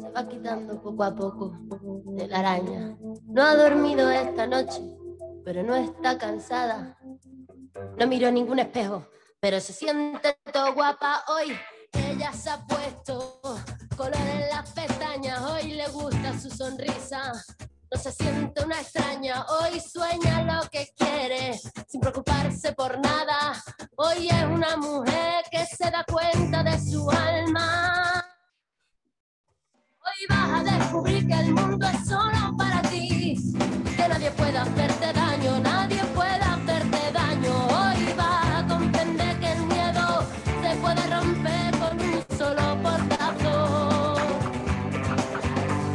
se va quitando poco a poco de la araña. No ha dormido esta noche, pero no está cansada. No miró ningún espejo, pero se siente todo guapa hoy. Ella se ha puesto color en las pestañas, hoy le gusta su sonrisa. No se siente una extraña, hoy sueña lo que quiere, sin preocuparse por nada. Hoy es una mujer que se da cuenta de su alma. Vas a descubrir que el mundo es solo para ti, que nadie puede hacerte daño, nadie puede hacerte daño. Hoy vas a comprender que el miedo se puede romper con un solo portazo.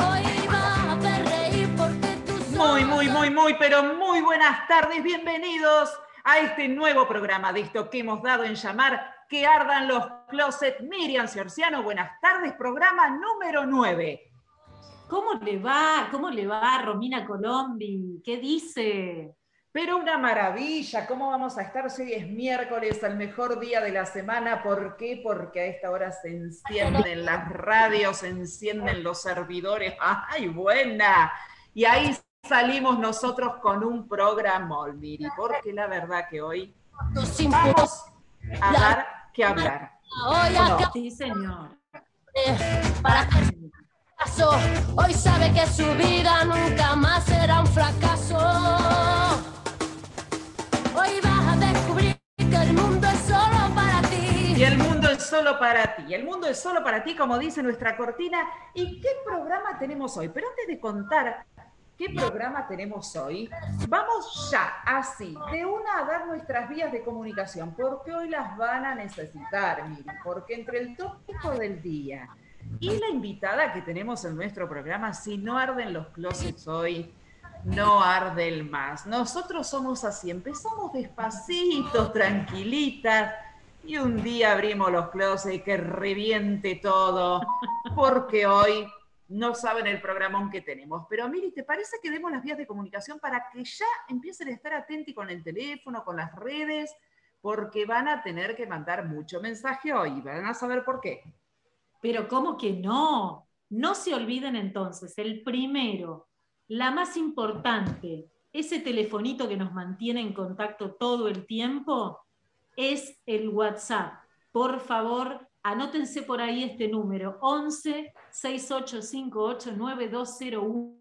Hoy vas a hacer reír porque tú Muy, muy, muy, muy, pero muy buenas tardes. Bienvenidos a este nuevo programa de esto que hemos dado en llamar Que ardan los closets. Miriam Ciorciano, buenas tardes. Programa número 9. ¿Cómo le va? ¿Cómo le va Romina Colombi? ¿Qué dice? Pero una maravilla, ¿cómo vamos a estar? Si hoy es miércoles, el mejor día de la semana. ¿Por qué? Porque a esta hora se encienden las radios, se encienden los servidores. ¡Ay, buena! Y ahí salimos nosotros con un programa, Miri, porque la verdad que hoy vamos a dar que hablar. Hoy acá Sí, señor. para hacer caso. Hoy sabe que su vida nunca más será un fracaso. Hoy vas a descubrir que el mundo es solo para ti. Y el mundo es solo para ti. El mundo es solo para ti, como dice nuestra cortina. ¿Y qué programa tenemos hoy? Pero antes de contar qué programa tenemos hoy, vamos ya, así, de una a dar nuestras vías de comunicación, porque hoy las van a necesitar, Miri, porque entre el tópico del día y la invitada que tenemos en nuestro programa, si no arden los closets hoy, no arde el más. Nosotros somos así, empezamos despacitos, tranquilitas, y un día abrimos los closets y que reviente todo, porque hoy no saben el programón que tenemos. Pero Miri, ¿te parece que demos las vías de comunicación para que ya empiecen a estar atentos con el teléfono, con las redes? Porque van a tener que mandar mucho mensaje hoy, van a saber por qué. Pero ¿cómo que no? No se olviden entonces, el primero, la más importante, ese telefonito que nos mantiene en contacto todo el tiempo, es el WhatsApp. Por favor, anótense por ahí este número, 11 6858 9201.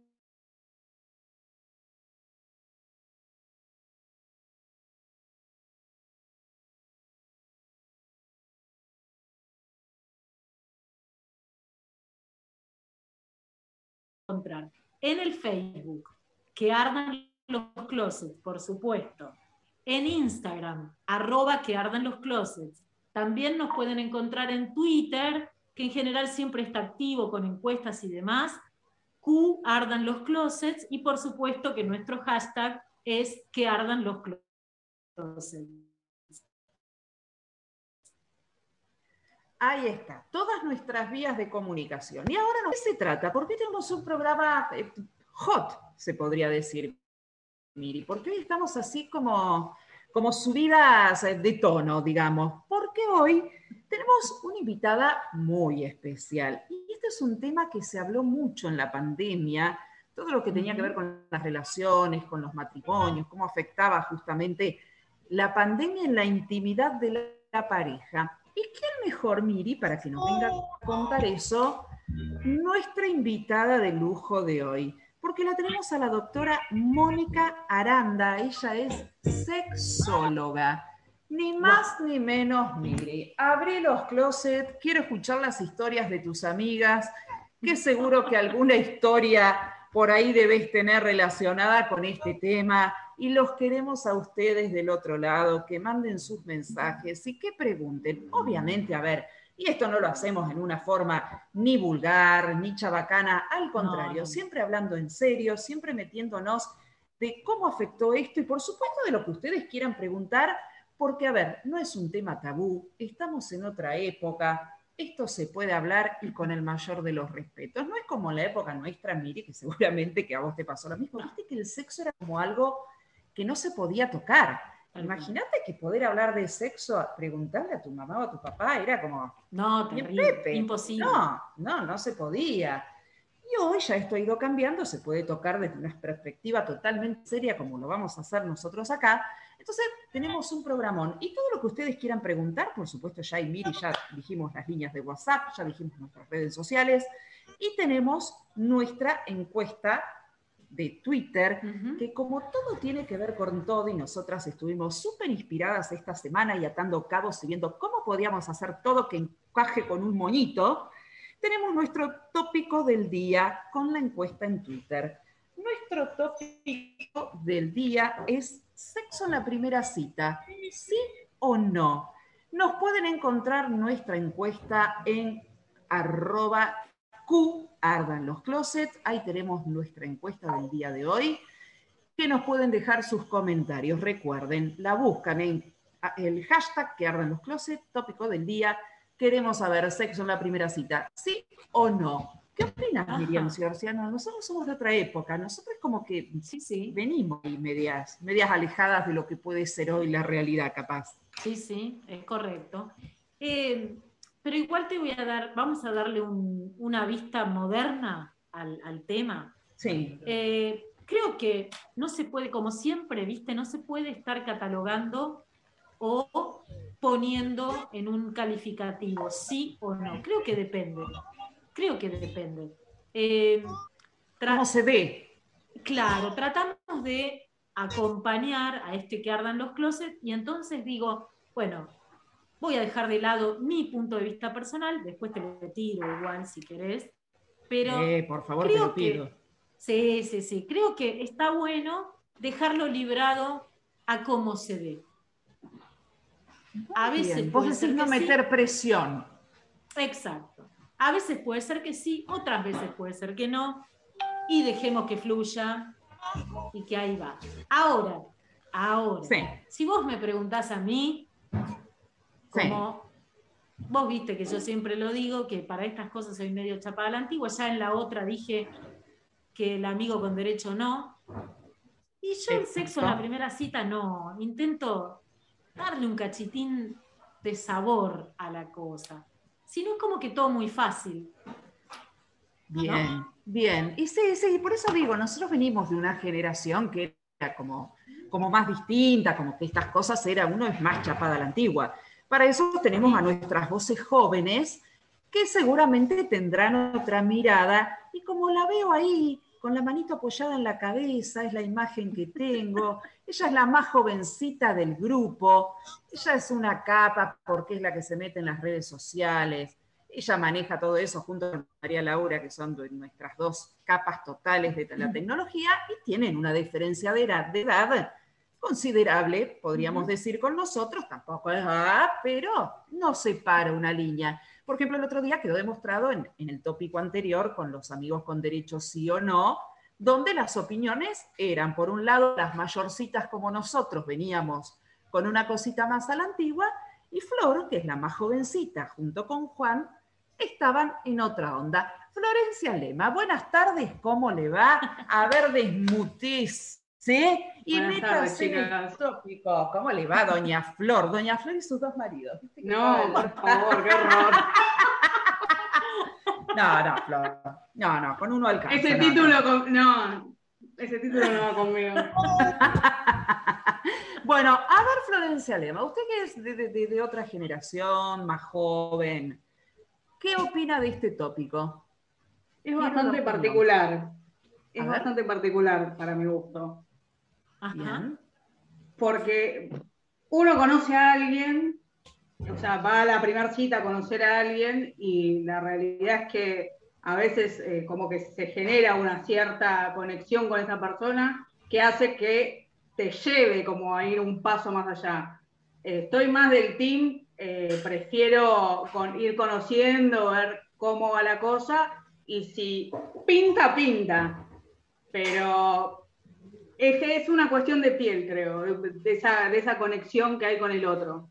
encontrar en el Facebook, que ardan los closets, por supuesto. En Instagram, arroba que ardan los closets. También nos pueden encontrar en Twitter, que en general siempre está activo con encuestas y demás. Q ardan los closets. Y por supuesto que nuestro hashtag es que ardan los closets. Ahí está, todas nuestras vías de comunicación. Y ahora, ¿de qué se trata? ¿Por qué tenemos un programa eh, hot, se podría decir, Miri? Porque hoy estamos así como, como subidas eh, de tono, digamos. Porque hoy tenemos una invitada muy especial. Y este es un tema que se habló mucho en la pandemia, todo lo que tenía que ver con las relaciones, con los matrimonios, cómo afectaba justamente la pandemia en la intimidad de la pareja. ¿Y quién mejor, Miri, para que nos venga a contar eso? Nuestra invitada de lujo de hoy, porque la tenemos a la doctora Mónica Aranda. Ella es sexóloga. Ni más ni menos, Miri. Abrí los closets, quiero escuchar las historias de tus amigas, que seguro que alguna historia por ahí debes tener relacionada con este tema y los queremos a ustedes del otro lado, que manden sus mensajes y que pregunten. Obviamente, a ver, y esto no lo hacemos en una forma ni vulgar, ni chabacana, al contrario, no. siempre hablando en serio, siempre metiéndonos de cómo afectó esto y por supuesto de lo que ustedes quieran preguntar, porque, a ver, no es un tema tabú, estamos en otra época, esto se puede hablar y con el mayor de los respetos. No es como en la época nuestra, Miri, que seguramente que a vos te pasó lo mismo. Viste que el sexo era como algo que no se podía tocar. Imagínate que poder hablar de sexo, preguntarle a tu mamá o a tu papá, era como... No, terrible, imposible. No, no, no se podía. Y hoy ya esto ha ido cambiando, se puede tocar desde una perspectiva totalmente seria, como lo vamos a hacer nosotros acá. Entonces, tenemos un programón. Y todo lo que ustedes quieran preguntar, por supuesto, ya y Miri, ya dijimos las líneas de WhatsApp, ya dijimos nuestras redes sociales, y tenemos nuestra encuesta de Twitter, que como todo tiene que ver con todo y nosotras estuvimos súper inspiradas esta semana y atando cabos y viendo cómo podíamos hacer todo que encaje con un moñito, tenemos nuestro tópico del día con la encuesta en Twitter. Nuestro tópico del día es sexo en la primera cita, ¿sí o no? Nos pueden encontrar nuestra encuesta en arroba Q, ardan los. Ahí tenemos nuestra encuesta del día de hoy, que nos pueden dejar sus comentarios. Recuerden, la buscan en el hashtag que ardan los closets, tópico del día. Queremos saber sexo en la primera cita, ¿sí o no? ¿Qué opinas, Miriam Ciorciano? Nosotros somos de otra época, nosotros como que sí, sí. venimos y medias, medias alejadas de lo que puede ser hoy la realidad capaz. Sí, sí, es correcto. Eh, pero igual te voy a dar, vamos a darle una vista moderna al, tema. Sí. Eh, creo que no se puede, como siempre, viste, no se puede estar catalogando o poniendo en un calificativo, sí o no. Creo que depende. Creo que depende. Eh, ¿Cómo se ve? Claro, tratamos de acompañar a este que ardan los closets y entonces digo, bueno, Voy a dejar de lado mi punto de vista personal, después te lo tiro igual si querés. Pero eh, por favor, te lo pido. sí, sí, sí. Creo que está bueno dejarlo librado a cómo se ve. A veces Vos decís no meter presión. Exacto. A veces puede ser que sí, otras veces puede ser que no. Y dejemos que fluya y que ahí va. Ahora, ahora, si vos me preguntás a mí, como vos viste que yo siempre lo digo, que para estas cosas soy medio chapada a la antigua, ya en la otra dije que el amigo con derecho no. Y yo el sexo en la primera cita no, intento darle un cachitín de sabor a la cosa. Si no es como que todo muy fácil. Bien, bien. Y sí, sí, por eso digo, nosotros venimos de una generación que era como, como más distinta, como que estas cosas era, uno es más chapada a la antigua. Para eso tenemos a nuestras voces jóvenes que seguramente tendrán otra mirada y como la veo ahí con la manito apoyada en la cabeza, es la imagen que tengo. Ella es la más jovencita del grupo. Ella es una capa porque es la que se mete en las redes sociales. Ella maneja todo eso junto con María Laura, que son nuestras dos capas totales de la tecnología y tienen una diferencia de edad, de edad considerable, podríamos decir con nosotros, tampoco es, ah, pero no separa una línea. Por ejemplo, el otro día quedó demostrado en, el tópico anterior con los amigos con derechos sí o no, donde las opiniones eran, por un lado, las mayorcitas como nosotros veníamos con una cosita más a la antigua, y Flor, que es la más jovencita, junto con Juan, estaban en otra onda. Florencia Lema, buenas tardes, ¿cómo le va? A ver, desmutés ¿Sí? Y métanse en el tópico. ¿Cómo le va Doña Flor? Doña Flor y sus dos maridos. No, por favor, qué horror. No, no, Flor. No, no, con uno alcanza. Ese título, no, ese título no va conmigo. bueno, a ver, Florencia Lema, usted que es de, otra generación, más joven, ¿qué opina de este tópico? Es bastante particular. Es bastante particular para mi gusto. Porque uno conoce a alguien, o sea, va a la primera cita a conocer a alguien y la realidad es que a veces eh, como que se genera una cierta conexión con esa persona que hace que te lleve como a ir un paso más allá. estoy más del team, eh, prefiero ir conociendo, ver cómo va la cosa y si pinta, pinta. Pero es, una cuestión de piel, creo, de esa conexión que hay con el otro.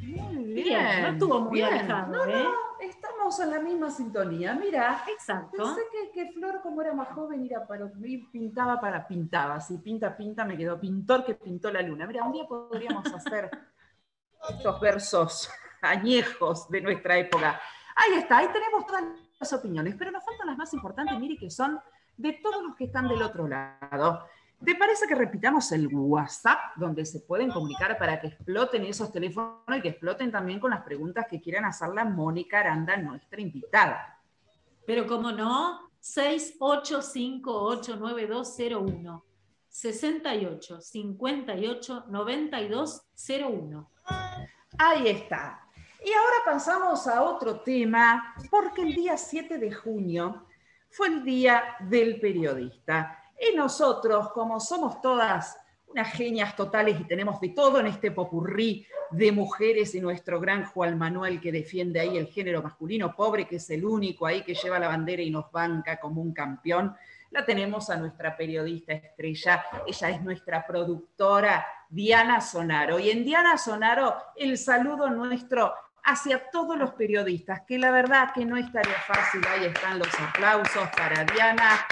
Bien, no estuvo muy alejado, ¿eh? estamos en la misma sintonía. Mira, Exacto. pensé que, que Flor, como era más joven, era para, pintaba para pintaba. Si pinta, pinta, me quedó pintor que pintó la luna. Mira, un día podríamos hacer estos versos añejos de nuestra época. Ahí está, ahí tenemos todas las opiniones, pero nos faltan las más importantes, Miri, que son de todos los que están del otro lado. ¿Te parece que repitamos el WhatsApp donde se pueden comunicar para que exploten esos teléfonos y que exploten también con las preguntas que quieran hacer la Mónica Aranda, nuestra invitada? Pero como no, 68589201. 68 58 92 01. Ahí está. Y ahora pasamos a otro tema, porque el día 7 de junio fue el Día del Periodista. Y nosotros, como somos todas unas genias totales y tenemos de todo en este popurrí de mujeres y nuestro gran Juan Manuel que defiende ahí el género masculino pobre, que es el único ahí que lleva la bandera y nos banca como un campeón, la tenemos a nuestra periodista estrella, ella es nuestra productora Diana Sonaro. Y en Diana Sonaro, el saludo nuestro hacia todos los periodistas, que la verdad que no estaría fácil, ahí están los aplausos para Diana,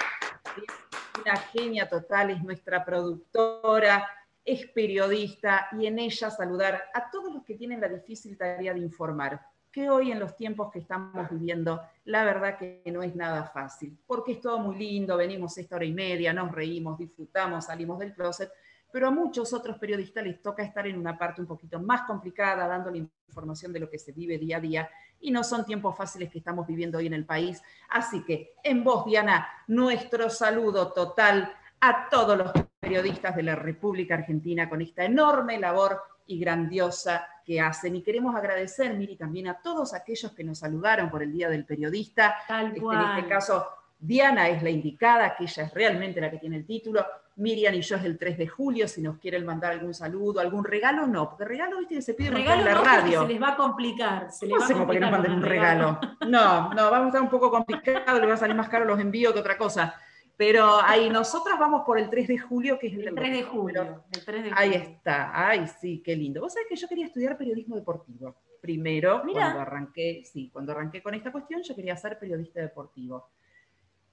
una genia total, es nuestra productora, es periodista y en ella saludar a todos los que tienen la difícil tarea de informar, que hoy en los tiempos que estamos viviendo, la verdad que no es nada fácil, porque es todo muy lindo, venimos esta hora y media, nos reímos, disfrutamos, salimos del closet, pero a muchos otros periodistas les toca estar en una parte un poquito más complicada, dándole información de lo que se vive día a día, y no son tiempos fáciles que estamos viviendo hoy en el país. Así que en voz, Diana, nuestro saludo total a todos los periodistas de la República Argentina con esta enorme labor y grandiosa que hacen. Y queremos agradecer, Miri, también a todos aquellos que nos saludaron por el Día del Periodista. Tal Este, cual. en este caso, Diana es la indicada, que ella es realmente la que tiene el título. Miriam y yo es el 3 de julio, si nos quieren mandar algún saludo, algún regalo, no, porque regalo, viste, que se pide Regalo en la no, radio. se les va a complicar. Se les No va a sé cómo que nos manden un regalo. No, no, vamos a estar un poco complicado, le va a salir más caro los envíos que otra cosa. Pero ahí nosotras vamos por el 3 de julio, que es el, El del 3 de julio. El 3 de Ahí julio. está, ay, sí, qué lindo. Vos sabés que yo quería estudiar periodismo deportivo. Primero, Mirá. cuando arranqué, sí, cuando arranqué con esta cuestión, yo quería ser periodista deportivo.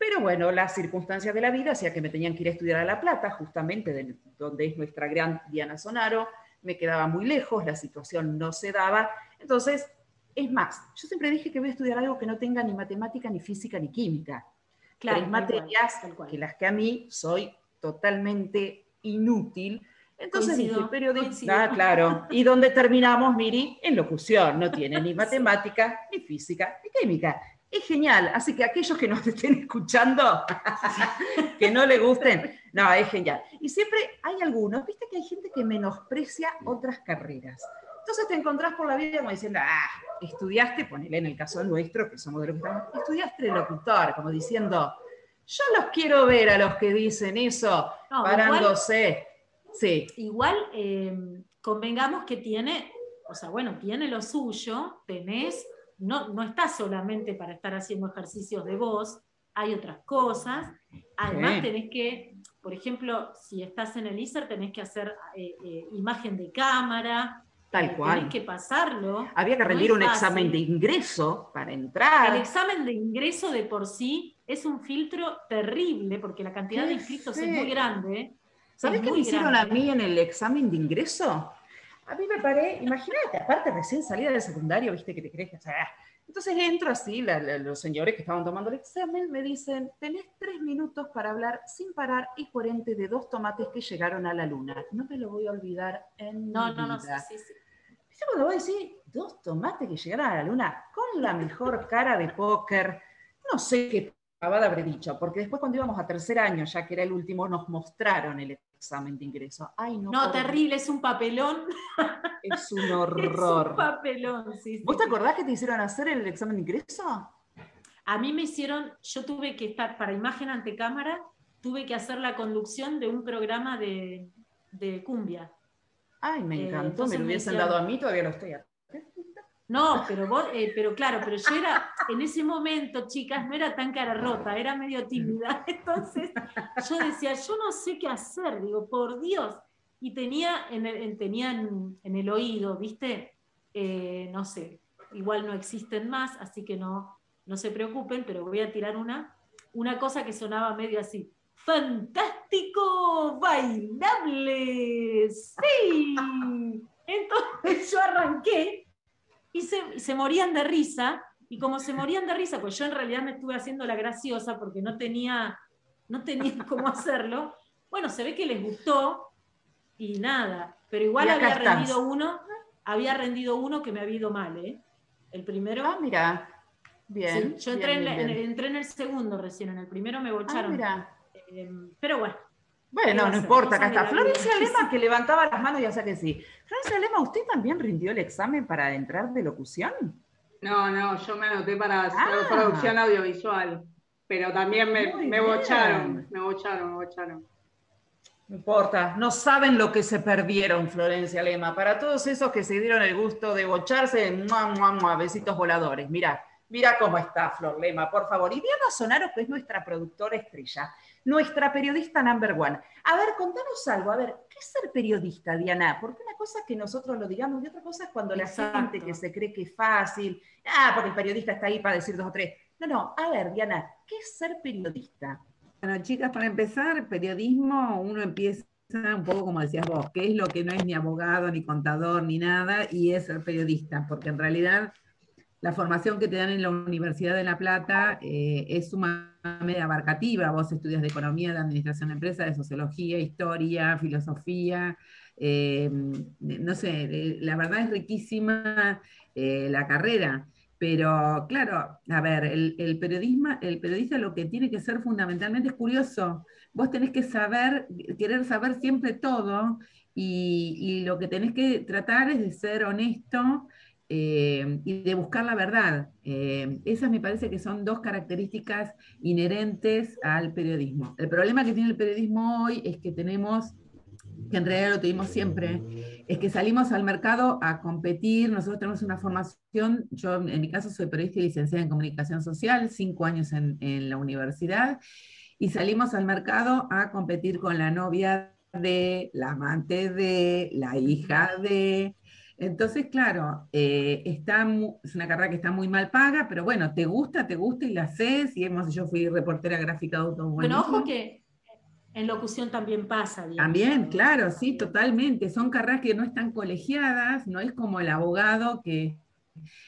Pero bueno, las circunstancias de la vida hacía que me tenían que ir a estudiar a La Plata, justamente de- donde es nuestra gran Diana Sonaro. Me quedaba muy lejos, la situación no se daba. Entonces, es más, yo siempre dije que voy a estudiar algo que no tenga ni matemática, ni física, ni química. Claro, Tres materias tal cual. que las que a mí soy totalmente inútil. Entonces Coincido, dije, periodista, coincido. ah, claro. ¿Y dónde terminamos, Miri? En locución. No tiene ni matemática, ni física, ni química. Es genial. Así que aquellos que nos estén escuchando, que no le gusten, no, es genial. Y siempre hay algunos, viste que hay gente que menosprecia otras carreras. Entonces te encontrás por la vida como diciendo, ah, estudiaste, ponele en el caso nuestro, que somos de los que estamos, estudiaste locutor, como diciendo, yo los quiero ver a los que dicen eso, No, parándose. Sí, Igual eh, convengamos que tiene, o sea, bueno, tiene lo suyo, tenés, no, no estás solamente para estar haciendo ejercicios de voz, hay otras cosas. Además, Sí. tenés que, por ejemplo, si estás en el ISER, tenés que hacer eh, eh, imagen de cámara, tal eh, cual. tenés que pasarlo. Había que no rendir un examen de ingreso para El entrar. examen de ingreso de por sí es un filtro terrible porque la cantidad de inscritos es muy grande. ¿Sabés qué me hicieron grande. a mí en el examen de ingreso? A mí me paré, imagínate, aparte recién salida del secundario, viste que te crees que... entonces entro así, la- la- los señores que estaban tomando el examen me dicen, tenés tres minutos para hablar sin parar y coherente de dos tomates que llegaron a la luna. No me lo voy a olvidar en No, mi no, no, sí, sí, sí. ¿Viste cuando voy a decir dos tomates que llegaron a la luna con la mejor cara de póker? No sé qué pavada habré dicho, porque después cuando íbamos a tercer año, ya que era el último, nos mostraron el examen de ingreso. Ay, no. No, terrible, es un papelón. Es un Es horror. un papelón, sí, sí, ¿Vos te acordás que te hicieron hacer el examen de ingreso? A mí me hicieron, yo tuve que estar para imagen ante cámara, tuve que hacer la conducción de un programa de, de cumbia. Ay, me Eh, encantó, me lo me hubiesen hicieron- dado a mí, todavía lo estoy. No, pero vos, eh, pero claro, pero yo era, en ese momento, chicas, no era tan cara rota, era medio tímida. Entonces, yo decía, yo no sé qué hacer, digo, por Dios. y tenía en el, en, el oído, ¿viste? Eh, no sé, igual no existen más, así que no, no se preocupen, pero voy a tirar una, una cosa que sonaba medio así. ¡Fantástico! ¡Bailable! ¡Sí! Entonces yo arranqué y se, se morían de risa, y como se morían de risa, pues yo en realidad me estuve haciendo la graciosa porque no tenía, no tenía cómo hacerlo, bueno, se ve que les gustó y nada, pero igual había rendido uno, había rendido uno que me había ido mal, ¿eh? El primero. Ah, mira. Bien. yo entré, en, entré, en, el segundo recién, en el primero me bocharon. Ah, mira. Eh, pero bueno. Bueno, no importa, acá está. Florencia Lema que levantaba las manos y hacía que sí. Florencia Lema, ¿usted también rindió el examen para entrar de locución? No, no, yo me anoté para ah. producción audiovisual, pero también me, me bocharon, me bocharon, me bocharon. No importa, no saben lo que se perdieron, Florencia Lema. Para todos esos que se dieron el gusto de bocharse, mua, mua, mua, besitos voladores. Mira, mira cómo está Flor Lema, por favor. Y Diana Sonaro, que es nuestra productora estrella, nuestra periodista number one. A ver, contanos algo. A ver, ¿qué es ser periodista, Diana? Porque una cosa es que nosotros lo digamos y otra cosa es cuando la gente que se cree que es fácil, ah, porque el periodista está ahí para decir dos o tres. No, no, a ver, Diana, ¿qué es ser periodista? Bueno, chicas, para empezar, periodismo, uno empieza un poco como decías vos, que es lo que no es ni abogado, ni contador, ni nada, y es ser periodista, porque en realidad la formación que te dan en la Universidad de La Plata eh, es sumamente abarcativa. Vos estudias de economía, de administración de empresas, de sociología, historia, filosofía. Eh, no sé, la verdad es riquísima eh, la carrera. Pero claro, a ver, el, periodismo, el periodista lo que tiene que ser fundamentalmente es curioso. Vos tenés que saber, querer saber siempre todo y, lo que tenés que tratar es de ser honesto eh, y de buscar la verdad. Eh, esas me parece que son dos características inherentes al periodismo. El problema que tiene el periodismo hoy es que tenemos que en realidad lo tuvimos siempre, es que salimos al mercado a competir, nosotros tenemos una formación, yo en mi caso soy periodista y licenciada en comunicación social, cinco años en, en la universidad, y salimos al mercado a competir con la novia de, la amante de, la hija de, entonces, claro, eh, está es una carrera que está muy mal paga, pero bueno, te gusta, te gusta y la haces. Y hemos, yo fui reportera gráfica de automovilismo. Bueno, ojo que en locución también pasa. También, claro, sí, totalmente. Son carreras que no están colegiadas, no es como el abogado que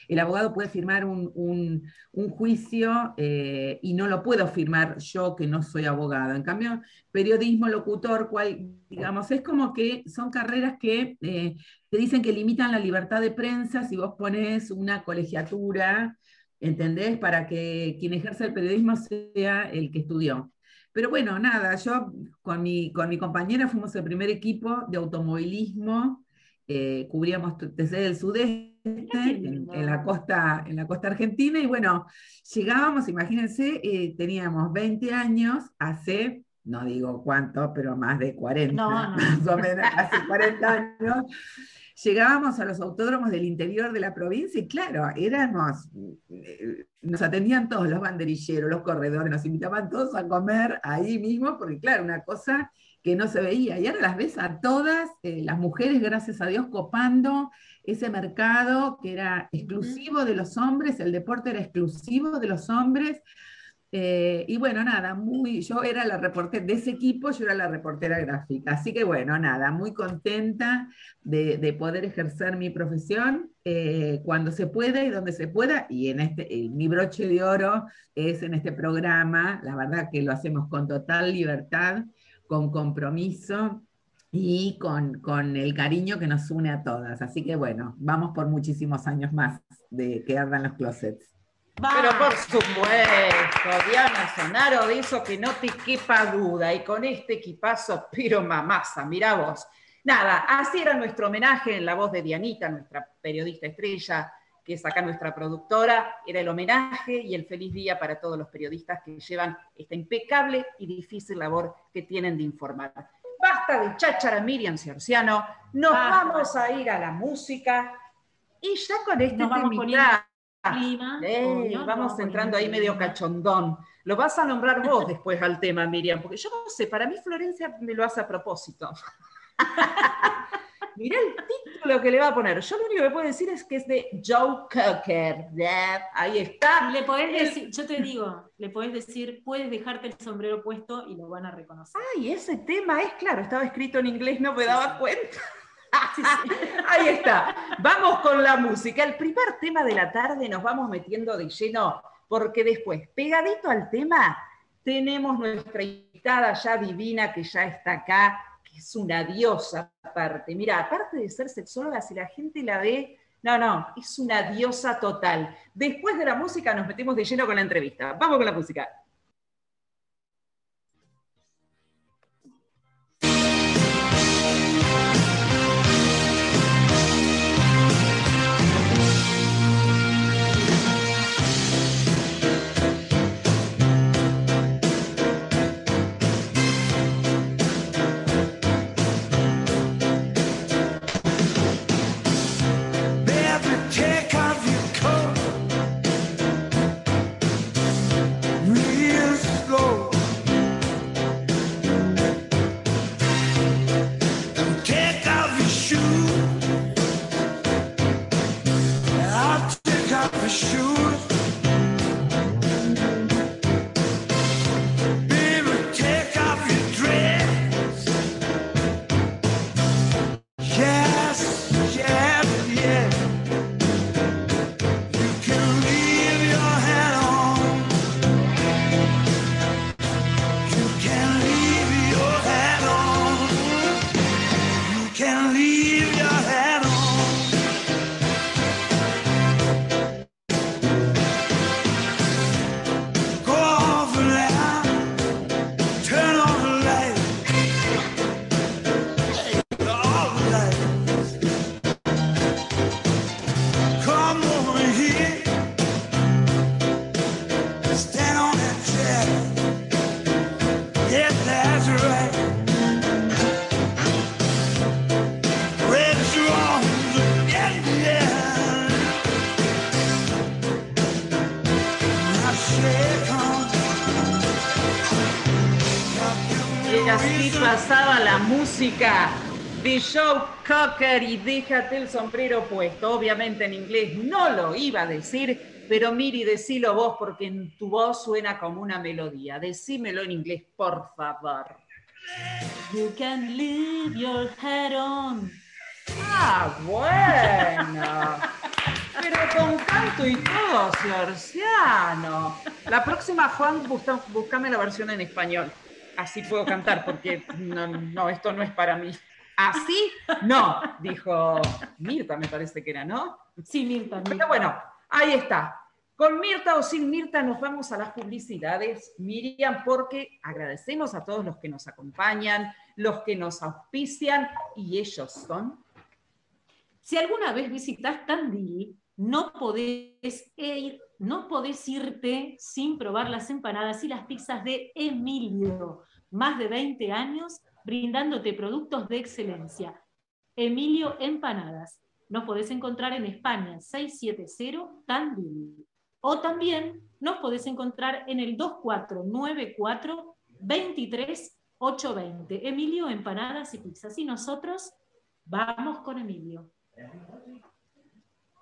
el abogado puede firmar un, juicio eh, y no lo puedo firmar yo que no soy abogado. En cambio, periodismo, locutor, cual, digamos, es como que son carreras que eh, te dicen que limitan la libertad de prensa si vos pones una colegiatura, ¿entendés? Para que quien ejerce el periodismo sea el que estudió. Pero bueno, nada, yo con mi, con mi compañera fuimos el primer equipo de automovilismo, eh, cubríamos desde el sudeste, en, la costa, en la costa argentina, y bueno, llegábamos, imagínense, eh, teníamos 20 años, hace, no digo cuánto, pero más de 40, más o menos, hace 40 años llegábamos a los autódromos del interior de la provincia y claro, éramos, eh, nos atendían todos los banderilleros, los corredores, nos invitaban todos a comer ahí mismo, porque claro, una cosa que no se veía. Y ahora las ves a todas, eh, las mujeres, gracias a Dios, copando ese mercado que era exclusivo de los hombres, el deporte era exclusivo de los hombres, eh, y bueno, nada, muy, yo era la reportera de ese equipo, yo era la reportera gráfica. Así que bueno, nada, muy contenta de, poder ejercer mi profesión eh, cuando se pueda y donde se pueda. Y en este, mi broche de oro es en este programa. La verdad que lo hacemos con total libertad, con compromiso y con, con el cariño que nos une a todas. Así que bueno, vamos por muchísimos años más de que ardan los closets. Pero por supuesto, Diana Sonaro hizo que no te quepa duda. Y con este equipazo, pero mamasa, mira vos. Nada, así era nuestro homenaje en la voz de Dianita, nuestra periodista estrella, que es acá nuestra productora. Era el homenaje y el feliz día para todos los periodistas que llevan esta impecable y difícil labor que tienen de informar. Basta de cháchara, Miriam Ciorciano. Nos vamos a ir a la música. Y ya con este temita vamos entrando ahí medio cachondón. Lo vas a nombrar vos después al tema, Miriam, porque yo no sé, para mí Florencia me lo hace a propósito. Mirá el título que le va a poner. Yo lo único que puedo decir es que es de Joe Cocker. Ahí está. Le podés decir, yo te digo, le podés decir, puedes dejarte el sombrero puesto y lo van a reconocer. Ay, ese tema es claro, estaba escrito en inglés, no me daba cuenta. Ahí está. Vamos con la música. El primer tema de la tarde nos vamos metiendo de lleno, porque después, pegadito al tema, tenemos nuestra invitada ya divina que ya está acá, es una diosa aparte. Mira, aparte de ser sexóloga, si la gente la ve, no, no, es una diosa total. Después de la música nos metemos de lleno con la entrevista. Vamos con la música. Música de Joe Cocker y déjate el sombrero puesto. Obviamente en inglés no lo iba a decir, pero Miri, decilo vos porque en tu voz suena como una melodía. Decímelo en inglés, por favor. You can leave your head on. Ah, bueno. Pero con canto y todo, Ciorciano. La próxima, Juan, búscame la versión en español así puedo cantar, porque no, esto no es para mí. Así, no, dijo Mirta, me parece que era, ¿no? Sí, Mirta. Pero bueno, ahí está. Con Mirta o sin Mirta nos vamos a las publicidades, Miriam, porque agradecemos a todos los que nos acompañan, los que nos auspician, y ellos son. Si alguna vez visitas Tandil, no podés ir, no podés irte sin probar las empanadas y las pizzas de Emilio más de 20 años brindándote productos de excelencia. Emilio Empanadas. Nos podés encontrar en España 670 Tandil. O también nos podés encontrar en el 2494 23820. Emilio Empanadas y Pizzas. Y nosotros vamos con Emilio.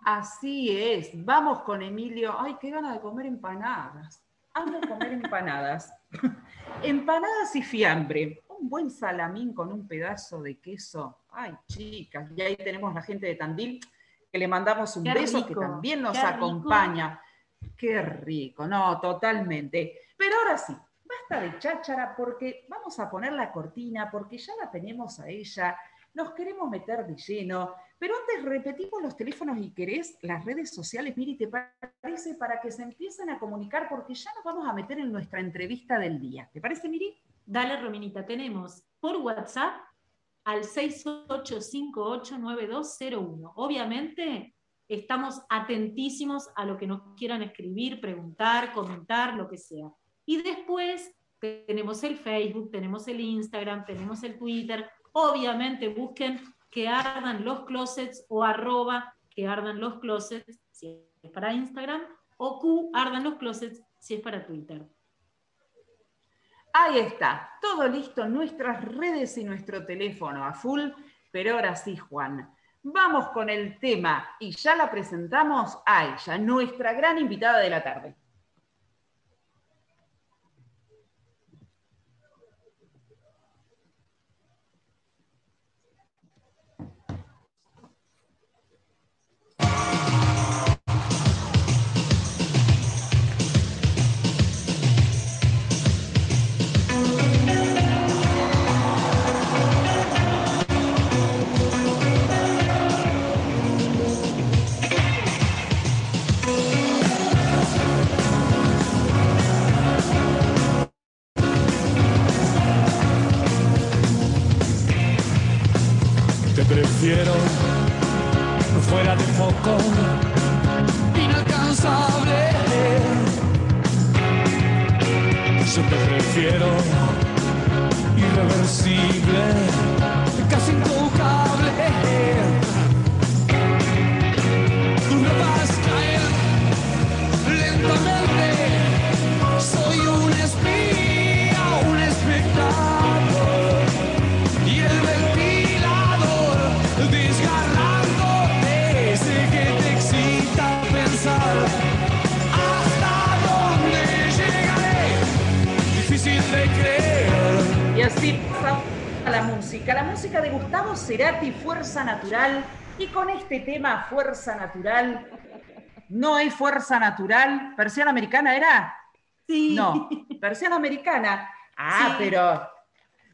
Así es, vamos con Emilio. Ay, qué gana de comer empanadas. Amo comer empanadas. empanadas y fiambre. Un buen salamín con un pedazo de queso. Ay, chicas. Y ahí tenemos la gente de Tandil, que le mandamos un beso, que también nos acompaña. Qué rico, no, totalmente. Pero ahora sí, basta de cháchara porque vamos a poner la cortina, porque ya la tenemos a ella nos queremos meter de lleno, pero antes repetimos los teléfonos y querés las redes sociales, Miri, ¿te parece? Para que se empiecen a comunicar, porque ya nos vamos a meter en nuestra entrevista del día. ¿Te parece, Miri? Dale, Rominita, tenemos por WhatsApp al 68589201. Obviamente estamos atentísimos a lo que nos quieran escribir, preguntar, comentar, lo que sea. Y después tenemos el Facebook, tenemos el Instagram, tenemos el Twitter, Obviamente busquen que ardan los closets o arroba que ardan los closets si es para Instagram o Q ardan los closets si es para Twitter. Ahí está, todo listo, nuestras redes y nuestro teléfono a full, pero ahora sí, Juan. Vamos con el tema y ya la presentamos a ella, nuestra gran invitada de la tarde. loco, inalcanzable. Yo te prefiero irreversible, casi natural. Y con este tema, fuerza natural, no hay fuerza natural. ¿Persiana americana era? Sí. No, persiana americana. Ah, pero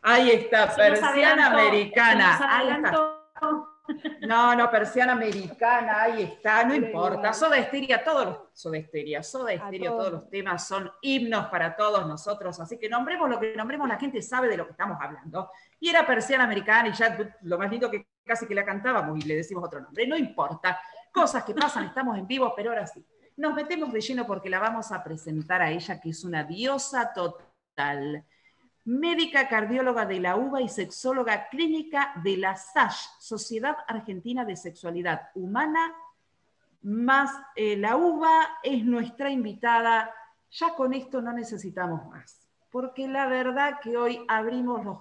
ahí está, persiana americana. No, no, persiana americana, ahí está, no importa. Soda Esteria, todos los, Soda Esteria, Soda Esteria, todos los temas son himnos para todos nosotros, así que nombremos lo que nombremos, la gente sabe de lo que estamos hablando. Y era persiana americana y ya lo más lindo que casi que la cantábamos y le decimos otro nombre, no importa. Cosas que pasan, estamos en vivo, pero ahora sí. Nos metemos de lleno porque la vamos a presentar a ella, que es una diosa total médica cardióloga de la UBA y sexóloga clínica de la SASH, Sociedad Argentina de Sexualidad Humana, más eh, la UBA es nuestra invitada. Ya con esto no necesitamos más, porque la verdad que hoy abrimos los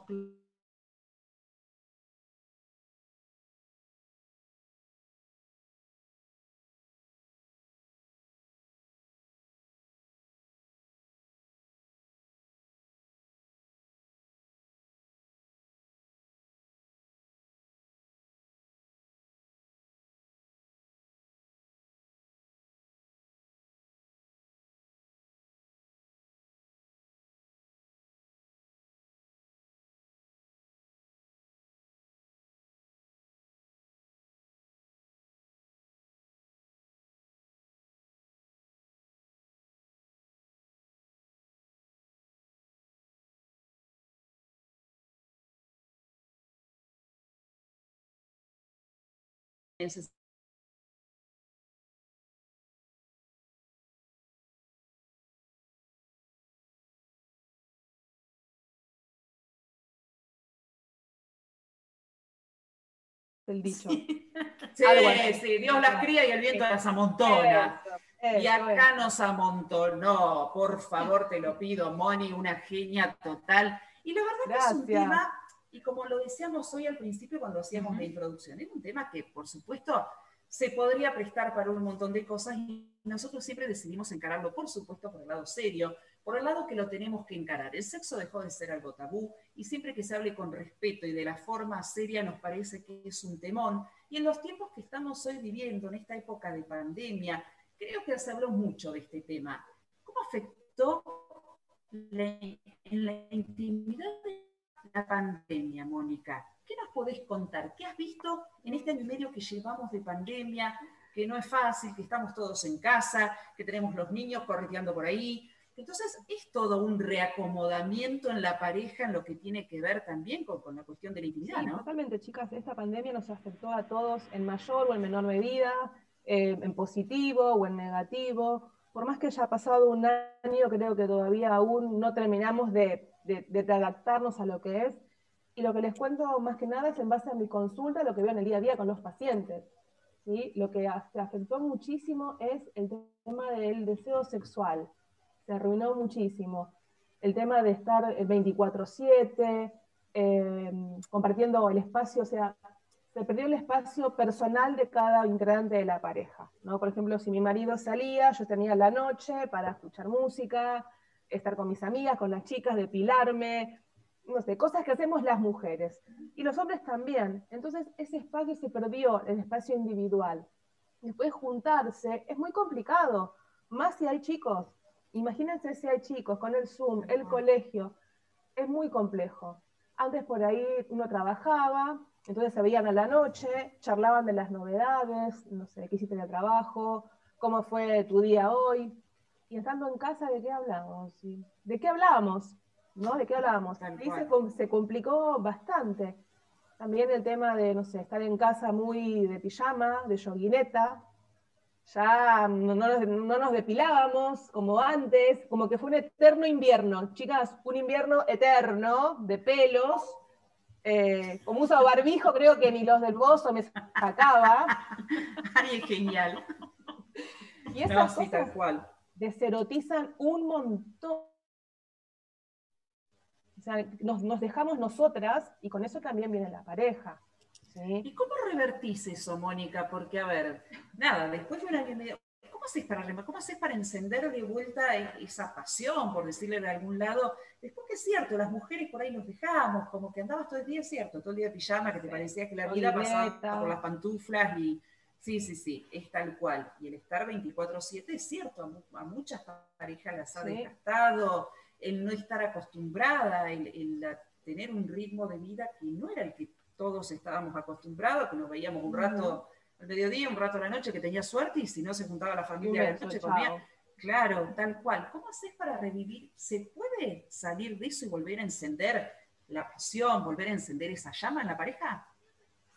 el dicho. Sí, sí, Dios las cría y el viento las amontona. y acá nos amontonó, por favor, te lo pido, Moni, una genia total. Y la verdad que es un tema, y como lo decíamos hoy al principio cuando hacíamos la introducción, es un tema que, por supuesto, se podría prestar para un montón de cosas y nosotros siempre decidimos encararlo, por supuesto, por el lado serio, por el lado que lo tenemos que encarar. El sexo dejó de ser algo tabú y siempre que se hable con respeto y de la forma seria nos parece que es un temón. Y en los tiempos que estamos hoy viviendo, en esta época de pandemia, creo que se habló mucho de este tema. ¿Cómo afectó en la intimidad de la pandemia, Mónica? ¿Qué nos podés contar? ¿Qué has visto en este año y medio que llevamos de pandemia? Que no es fácil, que estamos todos en casa, que tenemos los niños correteando por ahí. Entonces, es todo un reacomodamiento en la pareja en lo que tiene que ver también con, la cuestión de la intimidad, sí, Totalmente, chicas. Esta pandemia nos afectó a todos en mayor o en menor medida, eh, en positivo o en negativo. Por más que haya pasado un año, creo que todavía aún no terminamos de, de, adaptarnos a lo que es y lo que les cuento más que nada es en base a mi consulta, lo que veo en el día a día con los pacientes. ¿sí? Lo que afectó muchísimo es el tema del deseo sexual. Se arruinó muchísimo. el tema de estar 24/7, eh, compartiendo el espacio, o sea, se perdió el espacio personal de cada integrante de la pareja. ¿no? Por ejemplo, si mi marido salía, yo tenía la noche para escuchar música, estar con mis amigas, con las chicas, depilarme, no sé, cosas que hacemos las mujeres. Y los hombres también. Entonces ese espacio se perdió, el espacio individual. Después juntarse es muy complicado, más si hay chicos. Imagínense si hay chicos con el Zoom, el colegio, es muy complejo. Antes por ahí uno trabajaba, entonces se veían a la noche, charlaban de las novedades, no sé, qué hiciste el trabajo, cómo fue tu día hoy. Y estando en casa, ¿de qué hablamos? ¿De qué hablábamos? ¿No? ¿De qué hablábamos? Ahí se, se, complicó bastante. También el tema de, no sé, estar en casa muy de pijama, de yoguineta. Ya no, no nos depilábamos como antes, como que fue un eterno invierno. Chicas, un invierno eterno de pelos, eh, como uso barbijo, creo que ni los del bozo me sacaba. Ay, es genial. Y esas cosas deserotizan un montón. O sea, nos, dejamos nosotras y con eso también viene la pareja. ¿Y cómo revertís eso, Mónica? Porque, a ver, nada, después de una ¿cómo haces para, cómo haces para encender de vuelta e, esa pasión, por decirle de algún lado? Después que es cierto, las mujeres por ahí nos dejamos, como que andabas todo el día, cierto, todo el día de pijama, que te parecía que la vida pasaba por las pantuflas y... Sí, sí, sí, es tal cual. Y el estar 24/7 es cierto, a, muchas parejas las ha desgastado, el no estar acostumbrada, el, tener un ritmo de vida que no era el que todos estábamos acostumbrados, que nos veíamos un rato al mediodía, un rato a la noche, que tenía suerte y si no se juntaba la familia de la noche, comía. Claro, tal cual. ¿Cómo haces para revivir? ¿Se puede salir de eso y volver a encender la pasión, volver a encender esa llama en la pareja?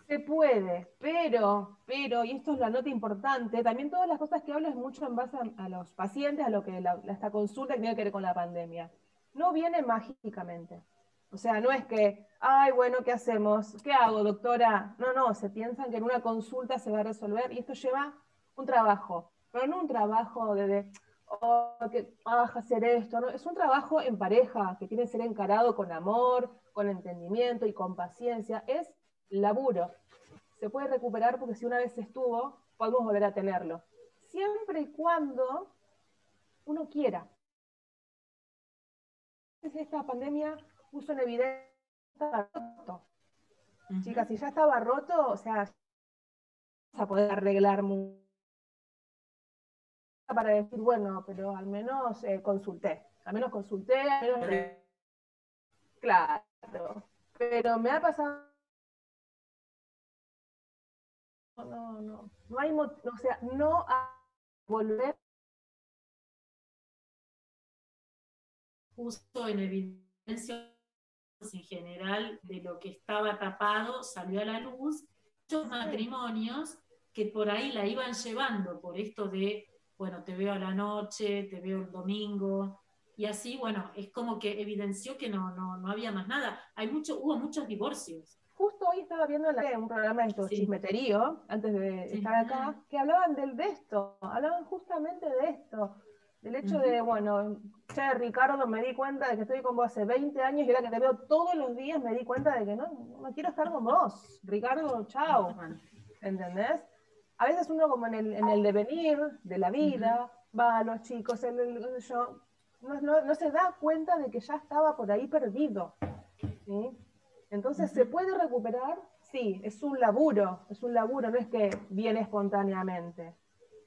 Se puede, pero, pero, y esto es la nota importante, también todas las cosas que hablo es mucho en base a, los pacientes, a lo que esta consulta tiene que ver con la pandemia. No viene mágicamente. O sea, no es que, ay, bueno, ¿qué hacemos? ¿Qué hago, doctora? No, no, se piensan que en una consulta se va a resolver y esto lleva un trabajo, pero no un trabajo de, oh, que vas a hacer esto, ¿no? Es un trabajo en pareja que tiene que ser encarado con amor, con entendimiento y con paciencia. Es laburo. Se puede recuperar porque si una vez estuvo, podemos volver a tenerlo. Siempre y cuando uno quiera. Esta pandemia puso en evidencia roto. Chicas, si ya estaba roto, o sea, vas a poder arreglar mucho para decir, bueno, pero al menos eh, consulté, al menos consulté, al menos... Claro, pero me ha pasado... No, no, no hay, o sea, no a volver justo en evidencia en general de lo que estaba tapado salió a la luz, muchos matrimonios que por ahí la iban llevando por esto de, bueno, te veo a la noche, te veo el domingo, y así, bueno, es como que evidenció que no, no, no había más nada. Hay mucho, hubo muchos divorcios. Hoy estaba viendo un programa de chismeterío, antes de estar acá, que hablaban del, de esto, hablaban justamente de esto, el hecho de, bueno, che, Ricardo, me di cuenta de que estoy con vos hace 20 años y ahora que te veo todos los días me di cuenta de que no, no quiero estar con vos. Ricardo, chao. ¿Entendés? A veces uno como en el, en el devenir de la vida, va a los chicos, el, yo, no, se da cuenta de que ya estaba por ahí perdido. Entonces, ¿se puede recuperar? Sí, es un laburo, es un laburo, no es que viene espontáneamente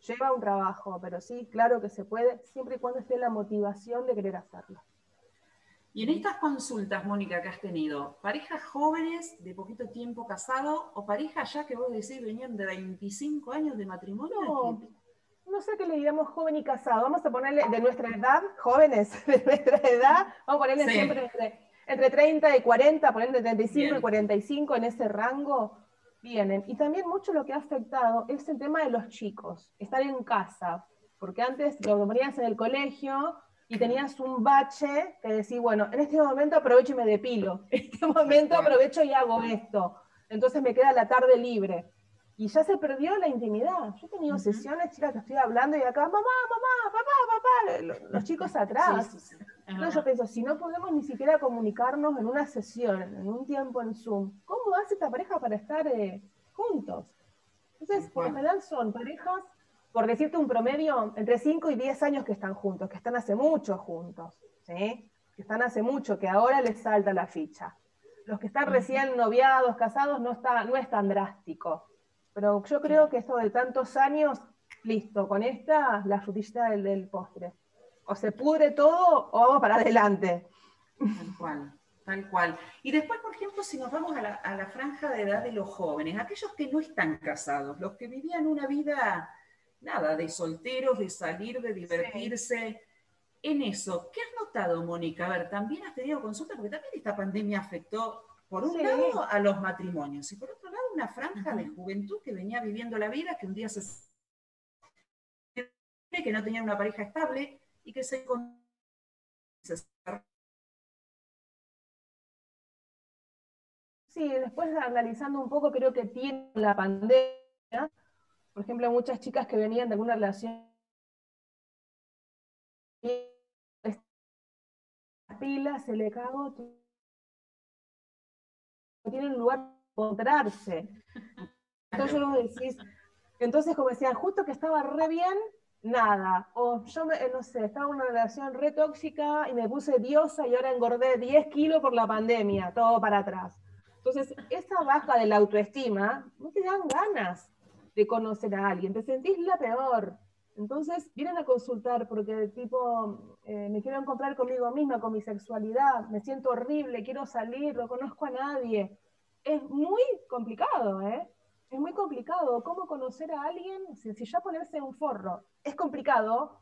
lleva un trabajo, pero sí, claro que se puede, siempre y cuando esté la motivación de querer hacerlo. Y en estas consultas, Mónica, que has tenido, ¿parejas jóvenes de poquito tiempo casado o parejas ya que vos decís venían de 25 años de matrimonio? No, no sé qué le digamos joven y casado. Vamos a ponerle de nuestra edad, jóvenes de nuestra edad, vamos a ponerle siempre entre, 30 y 40, ponerle 35 y 45 en ese rango vienen. Y también mucho lo que ha afectado es el tema de los chicos, estar en casa, porque antes lo ponías en el colegio y tenías un bache que decís, bueno, en este momento aprovecho y me depilo, en este momento aprovecho y hago esto, entonces me queda la tarde libre. Y ya se perdió la intimidad. Yo he tenido sesiones, chicas, que estoy hablando y acá, mamá, mamá, papá, papá, los chicos atrás. Entonces yo pienso, si no podemos ni siquiera comunicarnos en una sesión, en un tiempo en Zoom, ¿cómo hace esta pareja para estar eh, juntos? Entonces, por lo general son parejas, por decirte un promedio, entre 5 y 10 años que están juntos, que están hace mucho juntos, ¿sí? que están hace mucho, que ahora les salta la ficha. Los que están recién noviados, casados, no, está, no es tan drástico. Pero yo creo que esto de tantos años, listo, con esta, la frutilla del, del postre o se pudre todo o vamos para adelante. Tal cual, tal cual. Y después, por ejemplo, si nos vamos a la, franja de edad de los jóvenes, aquellos que no están casados, los que vivían una vida, nada, de solteros, de salir, de divertirse. En eso, ¿qué has notado, Mónica? A ver, también has tenido consulta, porque también esta pandemia afectó, por un lado, a los matrimonios, y por otro lado, una franja de juventud que venía viviendo la vida, que un día se que no tenía una pareja estable, y que se Sí, después analizando un poco, creo que tiene la pandemia, por ejemplo, muchas chicas que venían de alguna relación las pilas, se le cago, no tienen lugar para encontrarse. Entonces, decís, entonces como decían, justo que estaba re bien, nada. O yo, me, eh, no sé, estaba en una relación re tóxica y me puse diosa y ahora engordé 10 kilos por la pandemia, todo para atrás. Entonces, esa baja de la autoestima, no te dan ganas de conocer a alguien, te sentís la peor. Entonces, vienen a consultar porque tipo, eh, me quiero encontrar conmigo misma, con mi sexualidad, me siento horrible, quiero salir, no conozco a nadie. Es muy complicado, ¿eh? Es muy complicado. ¿Cómo conocer a alguien? Si, ya ponerse un forro es complicado,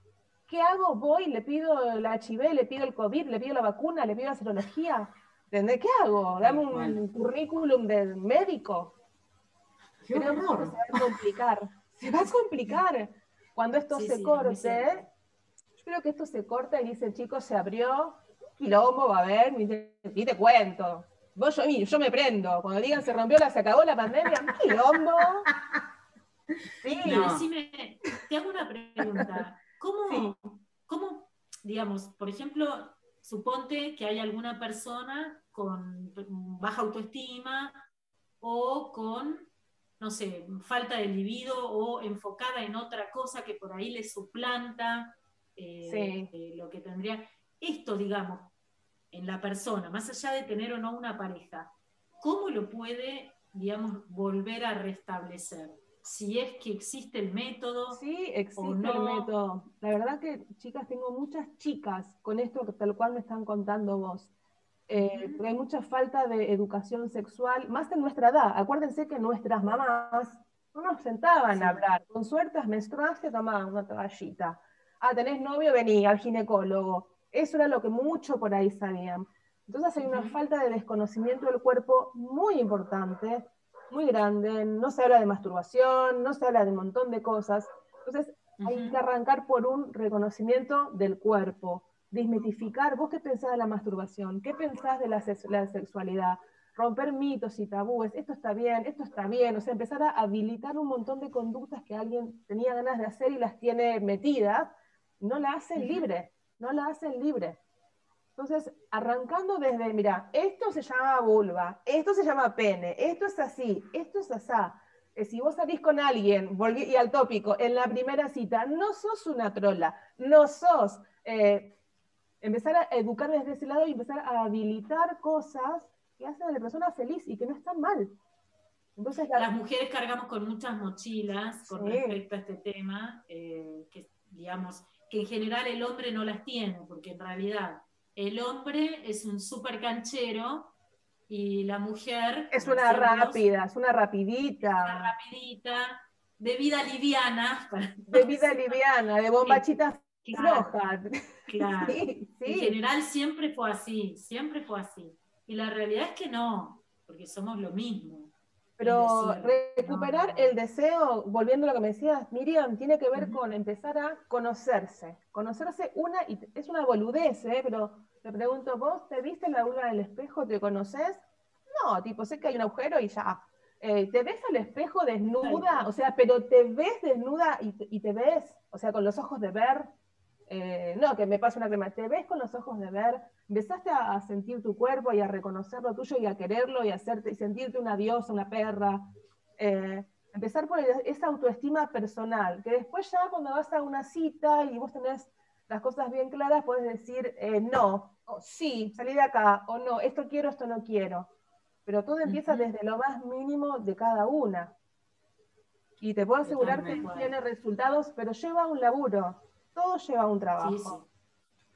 ¿qué hago? Voy, le pido el HIV, le pido el COVID, le pido la vacuna, le pido la serología. ¿Entendés? ¿Qué hago? Dame un currículum de médico. Creo que se va a complicar. Se va a complicar. Cuando esto se corte, yo creo que esto se corta y dice, chicos, se abrió, quilombo va a haber, y te cuento Vos, yo, yo me prendo. Cuando digan se rompió la, se acabó la pandemia, quilombo. Sí. te hago una pregunta. ¿Cómo, ¿Cómo, digamos, por ejemplo, suponte que hay alguna persona con baja autoestima o con, no sé, falta de libido o enfocada en otra cosa que por ahí le suplanta eh, eh, lo que tendría. Esto, digamos, en la persona, más allá de tener o no una pareja, ¿cómo lo puede, digamos, volver a restablecer? Si es que existe el método. Sí, existe el método. La verdad que, chicas, tengo muchas chicas con esto tal cual me están contando vos. Eh, hay mucha falta de educación sexual, más en nuestra edad. Acuérdense que nuestras mamás no nos sentaban a hablar. Con suerte, menstruaste, tomaban una toallita. Ah, tenés novio, vení al ginecólogo eso era lo que mucho por ahí sabían. Entonces hay una falta de desconocimiento del cuerpo muy importante, muy grande. No se habla de masturbación, no se habla de un montón de cosas. Entonces hay que arrancar por un reconocimiento del cuerpo, desmitificar, vos qué pensás de la masturbación, qué pensás de la, la sexualidad, romper mitos y tabúes, esto está bien, esto está bien, o sea, empezar a habilitar un montón de conductas que alguien tenía ganas de hacer y las tiene metidas, no la hacen libre no la hacen libre. Entonces, arrancando desde, mira, esto se llama vulva, esto se llama pene, esto es así, esto es asá. Eh, si vos salís con alguien, volví, y al tópico, en la primera cita, no sos una trola, no sos. Eh, empezar a educar desde ese lado y empezar a habilitar cosas que hacen a la persona feliz y que no están mal. Entonces, Las mujeres cargamos con muchas mochilas con respecto a este tema, eh, que digamos, que en general el hombre no las tiene, porque en realidad el hombre es un súper canchero y la mujer... Es una rápida, es una rapidita. Una rapidita, de vida liviana. De vida liviana, de bombachitas flojas. Claro. En general siempre fue así, siempre fue así. Y la realidad es que no, porque somos lo mismo. Pero recuperar el deseo, volviendo a lo que me decías, Miriam, tiene que ver con empezar a conocerse. Conocerse una, y es una boludez, ¿eh? pero te pregunto, ¿vos te viste la luna del espejo? ¿Te conoces? No, tipo, sé que hay un agujero y ya. Eh, ¿Te ves al espejo desnuda? O sea, pero te ves desnuda y, y, te ves, o sea, con los ojos de ver. eh, no, que me pase una crema, te ves con los ojos de ver, empezaste a, sentir tu cuerpo y a reconocer lo tuyo y a quererlo y a hacerte, y sentirte una diosa, una perra. Eh, empezar por esa autoestima personal, que después ya cuando vas a una cita y vos tenés las cosas bien claras, puedes decir eh, no, o sí, salí de acá, o no, esto quiero, esto no quiero. Pero todo empieza desde lo más mínimo de cada una. Y te puedo asegurar que tiene resultados, pero lleva un laburo, todo lleva un trabajo.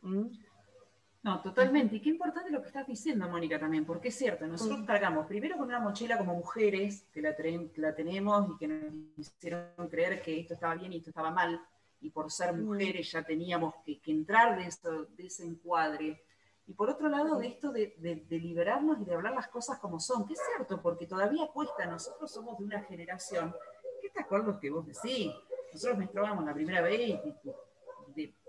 ¿Mm? No, totalmente. Y qué importante lo que estás diciendo, Mónica, también, porque es cierto, nosotros cargamos primero con una mochila como mujeres, que la, la tenemos y que nos hicieron creer que esto estaba bien y esto estaba mal, y por ser mujeres ya teníamos que, entrar de, de ese encuadre. Y por otro lado, de esto de, de, liberarnos y de hablar las cosas como son, que es cierto, porque todavía cuesta, nosotros somos de una generación, ¿qué te acuerdas que vos decís? Nosotros menstruábamos la primera vez y de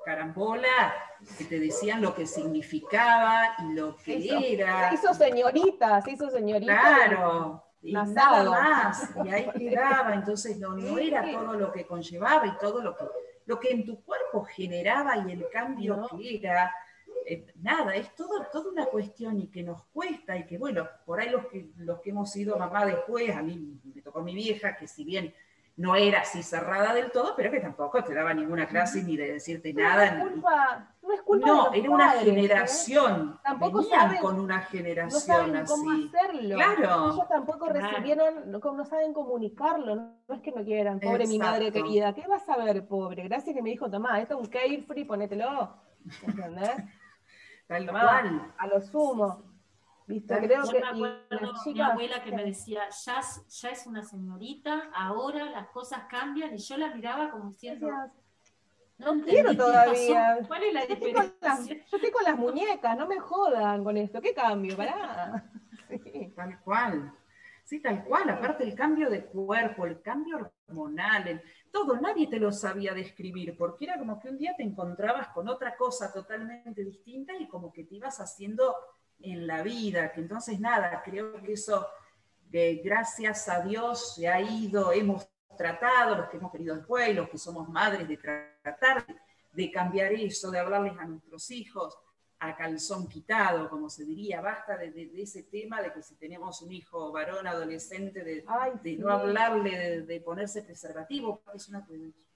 carambola que te decían lo que significaba y lo que era. Se hizo señorita, se hizo señorita. Claro, y nada más, y ahí quedaba, entonces no, no era todo lo que conllevaba y todo lo que, lo que en tu cuerpo generaba y el cambio que era. Eh, nada, es todo, toda una cuestión y que nos cuesta y que bueno, por ahí los que, los que hemos sido mamá después, a mí me tocó mi vieja, que si bien no era así cerrada del todo, pero que tampoco te daba ninguna clase ni de decirte nada. no es culpa no, era una ¿eh? generación. Tampoco Venían saben, con una generación no saben así. cómo hacerlo. Claro. Ellos tampoco recibieron, no, saben comunicarlo, no es que no quieran. Pobre mi madre querida, ¿qué vas a ver, pobre? Gracias que me dijo, tomá, esto es un carefree, ponételo. ¿Entendés? Tal cual. A lo sumo. ¿Viste? Creo que, me acuerdo mi abuela que me decía, ya, ya es una señorita, ahora las cosas cambian, y yo la miraba como diciendo, no, quiero todavía. ¿Cuál es la diferencia? Yo estoy, con las, muñecas, no me jodan con esto. ¿Qué cambio? Pará. Tal cual. Sí, tal cual. Aparte el cambio de cuerpo, el cambio hormonal, todo, nadie te lo sabía describir, porque era como que un día te encontrabas con otra cosa totalmente distinta y como que te ibas haciendo en la vida, que entonces nada, creo que eso, gracias a Dios, se ha ido, hemos tratado, los que hemos querido después, los que somos madres, de tratar de cambiar eso, de hablarles a nuestros hijos a calzón quitado, como se diría, basta de, ese tema de que si tenemos un hijo varón, adolescente, de, no hablarle, de, ponerse preservativo, es una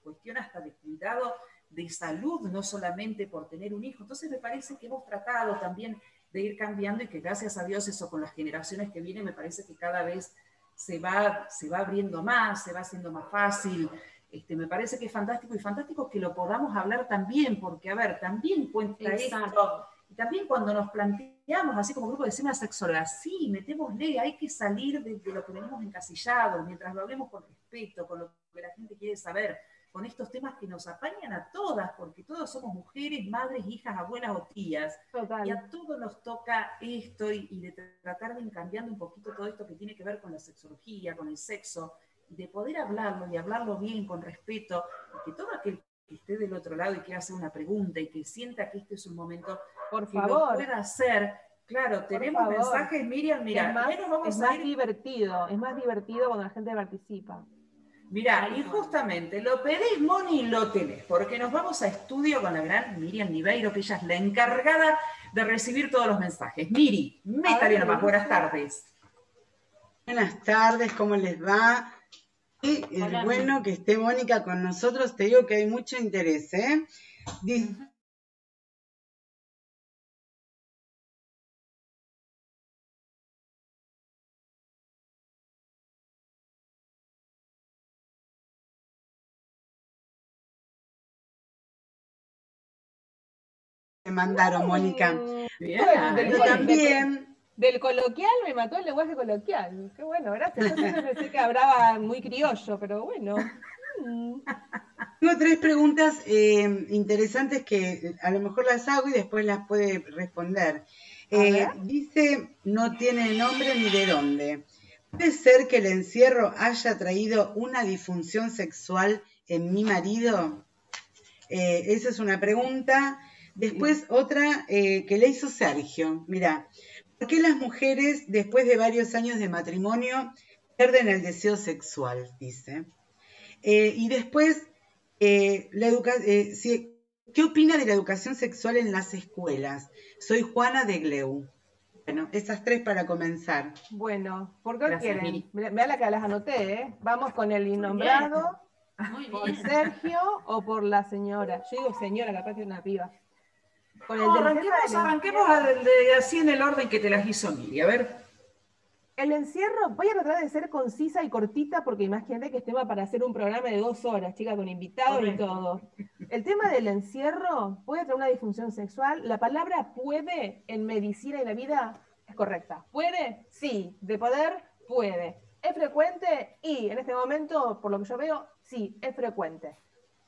cuestión hasta de cuidado de salud, no solamente por tener un hijo. Entonces me parece que hemos tratado también de ir cambiando y que gracias a Dios eso con las generaciones que vienen me parece que cada vez se va, se va abriendo más, se va haciendo más fácil. Este, me parece que es fantástico y fantástico que lo podamos hablar también, porque, a ver, también cuenta esto. Y también cuando nos planteamos, así como grupo de una sexóloga, sí, metémosle, hay que salir de, de, lo que venimos encasillados, mientras lo hablemos con respeto, con lo que la gente quiere saber con estos temas que nos apañan a todas, porque todos somos mujeres, madres, hijas, abuelas o tías. Y a todos nos toca esto y, de tratar de ir cambiando un poquito todo esto que tiene que ver con la sexología, con el sexo, y de poder hablarlo y hablarlo bien, con respeto, y que todo aquel que esté del otro lado y quiera hacer una pregunta y que sienta que este es un momento Por que favor. lo pueda hacer. Claro, tenemos mensajes, Miriam, mira, es más, es más divertido, es más divertido cuando la gente participa. Mira, y justamente lo pedís, Moni, lo tenés, porque nos vamos a estudio con la gran Miriam Niveiro, que ella es la encargada de recibir todos los mensajes. Miri, métale nomás, buenas tardes. Buenas tardes, ¿cómo les va? Y es bueno que esté Mónica con nosotros, te digo que hay mucho interés, ¿eh? Me mandaron, Mónica. Bien. también. Del coloquial me mató el lenguaje coloquial. Qué bueno, gracias. Yo pensé que hablaba muy criollo, pero bueno. Tengo tres preguntas eh, interesantes que a lo mejor las hago y después las puede responder. Eh, dice, no tiene nombre ni de dónde. ¿Puede ser que el encierro haya traído una disfunción sexual en mi marido? Eh, esa es una pregunta. Después otra eh, que le hizo Sergio. Mira, ¿por qué las mujeres después de varios años de matrimonio pierden el deseo sexual? Dice. Eh, y después, eh, la ¿qué opina de la educación sexual en las escuelas? Soy Juana de Gleu. Bueno, esas tres para comenzar. Bueno, ¿por qué quieren? Vea la que las anoté, ¿eh? Vamos con el innombrado, por Sergio o por la señora. Yo digo señora, la parte de una piba. Con el arranquemos, arranquemos así en el orden que te las hizo Miri. A ver. El encierro, voy a tratar de ser concisa y cortita porque imagínate que es tema para hacer un programa de dos horas, chicas, con invitados y todo. El tema del encierro puede traer una disfunción sexual. La palabra puede en medicina y la vida es correcta. ¿Puede? Sí. ¿De poder? Puede. ¿Es frecuente? Y en este momento, por lo que yo veo, sí, es frecuente.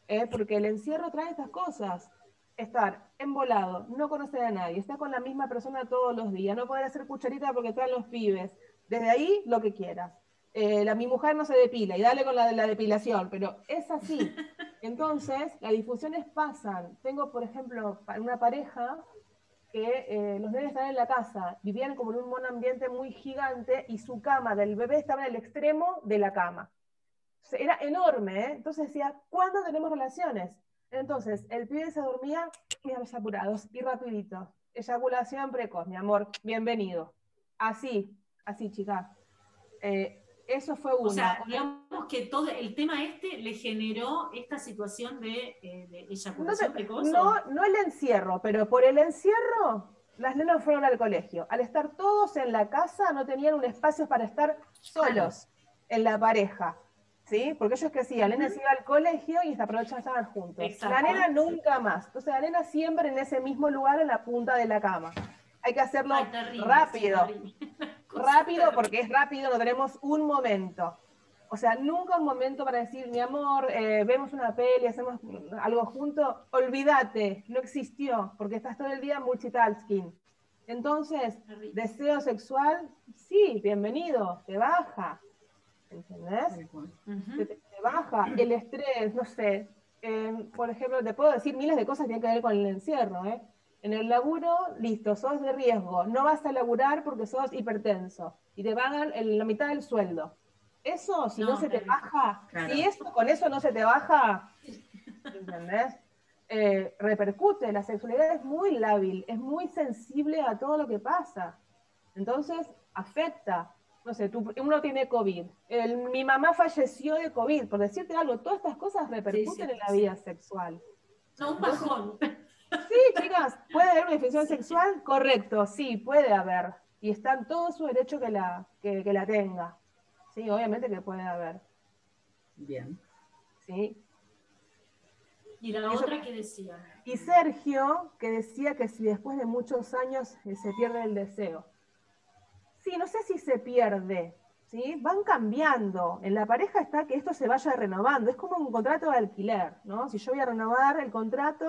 ¿Eh? Porque el encierro trae estas cosas. Estar embolado, no conocer a nadie, estar con la misma persona todos los días, no poder hacer cucharita porque traen los pibes, desde ahí, lo que quieras. Eh, la, mi mujer no se depila y dale con la, la depilación, pero es así. Entonces, las difusiones pasan. Tengo, por ejemplo, una pareja que eh, los nenes estaban en la casa, vivían como en un ambiente muy gigante y su cama del bebé estaba en el extremo de la cama. Era enorme, ¿eh? entonces decía, ¿cuándo tenemos relaciones? Entonces, el pibe se dormía, mira los apurados y rapidito. Eyaculación precoz, mi amor, bienvenido. Así, así, chicas. Eh, eso fue uno. O sea, digamos que todo el tema este le generó esta situación de, eh, eyaculación no, No, no el encierro, pero por el encierro las nenas fueron al colegio. Al estar todos en la casa no tenían un espacio para estar solos en la pareja. ¿Sí? Porque ellos que hacían, la nena se iba al colegio y noche estaban juntos. La nena nunca más. Entonces la nena siempre en ese mismo lugar en la punta de la cama. Hay que hacerlo rápido. rápido porque es rápido, no tenemos un momento. O sea, nunca un momento para decir, mi amor, eh, vemos una peli, hacemos algo juntos. Olvídate, no existió, porque estás todo el día multitasking. Entonces, deseo sexual, sí, bienvenido, te baja. ¿Entendés? te, baja. El estrés, no sé. por ejemplo, te puedo decir miles de cosas que tienen que ver con el encierro, ¿eh? En el laburo, listo, sos de riesgo, no vas a laburar porque sos hipertenso y te pagan la mitad del sueldo. Eso, si no, se te baja, si eso, con eso no se te baja, ¿entendés? Eh, repercute, la sexualidad es muy lábil, es muy sensible a todo lo que pasa. Entonces, afecta. No sé, uno tiene COVID. mi mamá falleció de COVID, por decirte algo, todas estas cosas repercuten en la vida sexual. No, un bajón. Sí, chicas, ¿puede haber una infección sexual? Correcto, sí, puede haber. Y está en todo su derecho que la, que, la tenga. Sí, obviamente que puede haber. Bien. Sí. ¿Y la otra que decía? Y Sergio, que decía que si después de muchos años eh, se pierde el deseo. Sí, no sé si se pierde, ¿sí? Van cambiando. En la pareja está que esto se vaya renovando. Es como un contrato de alquiler, ¿no? Si yo voy a renovar el contrato,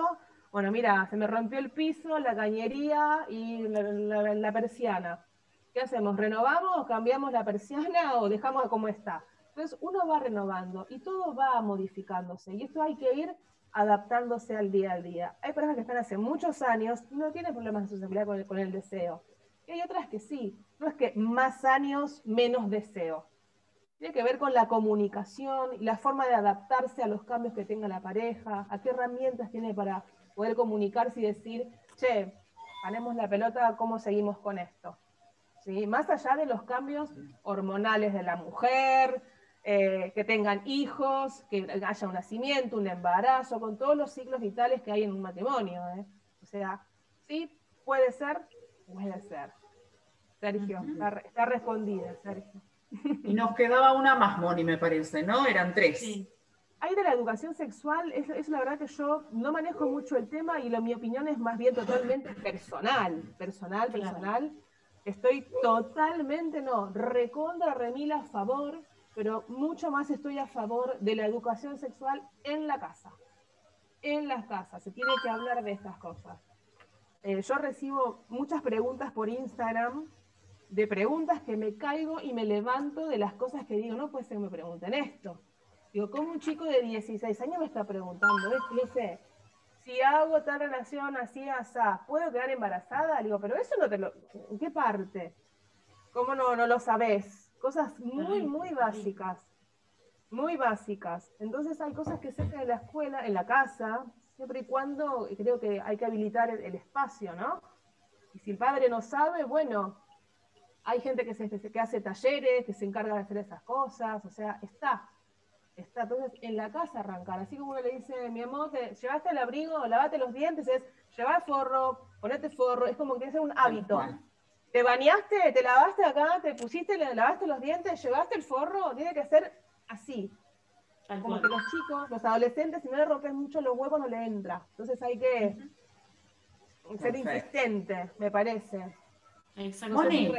bueno, mira, se me rompió el piso, la cañería y la, persiana. ¿Qué hacemos? ¿Renovamos, cambiamos la persiana o dejamos como está? Entonces uno va renovando y todo va modificándose y esto hay que ir adaptándose al día a día. Hay personas que están hace muchos años y no tienen problemas de sensibilidad con el, con el deseo. Y hay otras que sí. No es que más años, menos deseo. Tiene que ver con la comunicación y la forma de adaptarse a los cambios que tenga la pareja, a qué herramientas tiene para poder comunicarse y decir, che, ganemos la pelota, ¿cómo seguimos con esto? ¿Sí? Más allá de los cambios hormonales de la mujer, eh, que tengan hijos, que haya un nacimiento, un embarazo, con todos los ciclos vitales que hay en un matrimonio. ¿eh? O sea, sí, puede ser, puede ser. Sergio, está, respondida, Sergio. Y nos quedaba una más, Moni, me parece, ¿no? Eran tres. Sí. Hay de la educación sexual, es, la verdad que yo no manejo mucho el tema y lo, mi opinión es más bien totalmente personal, personal, personal. Estoy totalmente, no, recontra, remila a favor, pero mucho más estoy a favor de la educación sexual en la casa. En las casas, se tiene que hablar de estas cosas. Eh, yo recibo muchas preguntas por Instagram, de preguntas que me caigo y me levanto de las cosas que digo, no puede ser que me pregunten esto Digo, ¿cómo un chico de 16 años me está preguntando esto? dice, si hago tal relación así, así, ¿puedo quedar embarazada? Digo, pero eso no te lo... ¿En qué parte? ¿Cómo no, no lo sabes? Cosas muy, muy básicas. Muy básicas. Entonces hay cosas que se hacen en la escuela, en la casa, siempre y cuando creo que hay que habilitar el, el espacio, ¿no? Y si el padre no sabe, bueno, hay gente que, se, que hace talleres, que se encarga de hacer esas cosas, o sea, está. Está, entonces en la casa arrancar, así como uno le dice, mi amor, te llevaste el abrigo, lavate los dientes, es llevar forro, ponete forro, es como que es un hábito. Te bañaste, te lavaste acá, te pusiste, le lavaste los dientes, llevaste el forro, tiene que ser así. Como que los chicos, los adolescentes, si no le rompes mucho los huevos, no le entra. Entonces hay que ser insistente, me parece. Exacto. Moni.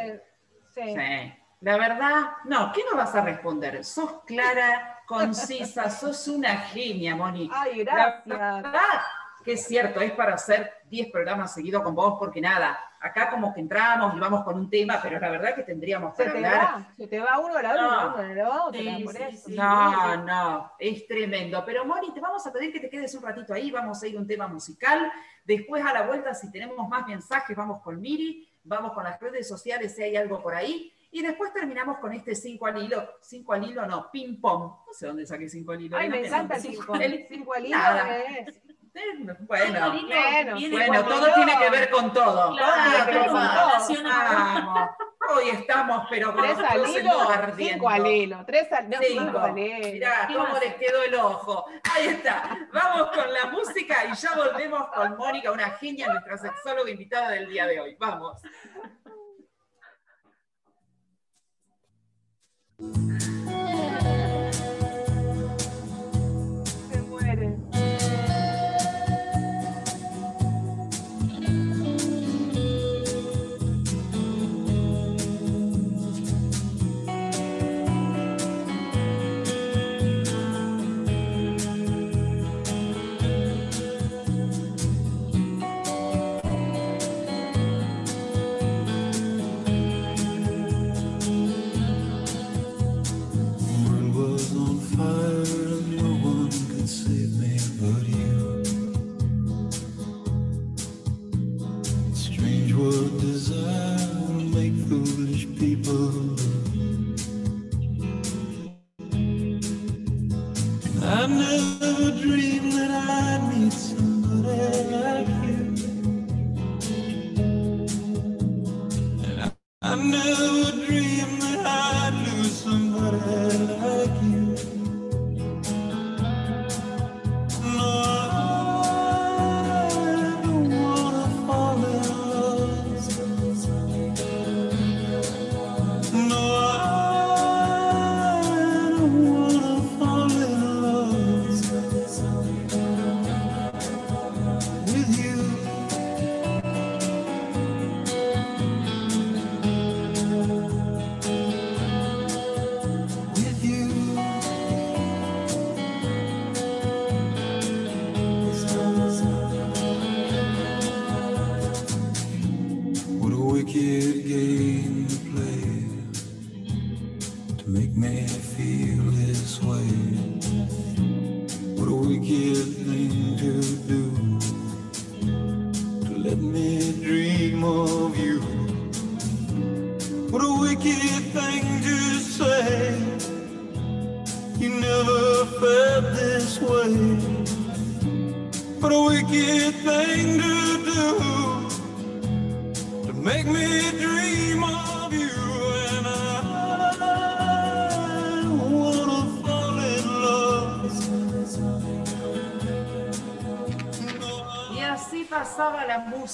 Sí. Sí. La verdad, no, ¿qué no vas a responder? Sos clara, concisa, sos una genia, Moni. Ay, La gracias. verdad que es cierto, es para hacer 10 programas seguidos con vos, porque nada, acá como que entramos y vamos con un tema, pero la verdad que tendríamos te hablar. se te va uno a la No. uno la otra, Sí, por sí, eso. sí. No, no, es tremendo. Pero Moni, te vamos a pedir que te quedes un ratito ahí, vamos a ir a un tema musical. Después a la vuelta, si tenemos más mensajes, vamos con Miri, vamos con las redes sociales, si hay algo por ahí. Y después terminamos con este 5 al hilo, 5 al hilo no, ping pong. No sé dónde saqué 5 al hilo. Ay, no me encanta el dónde. cinco, El- cinco al hilo nada. es. Bueno, Bueno, bueno, todo tiene que ver con todo. Claro, Ah, tiene que ver con todo. vamos. Hoy estamos, pero con Tres al hilo, cinco al hilo, tres al, no, Cinco. cinco al hilo. Mirá, ¿Qué cómo más? le quedó el ojo. Ahí está. Vamos con la música y ya volvemos con Mónica, una genia, nuestra sexóloga invitada del día de hoy. Vamos.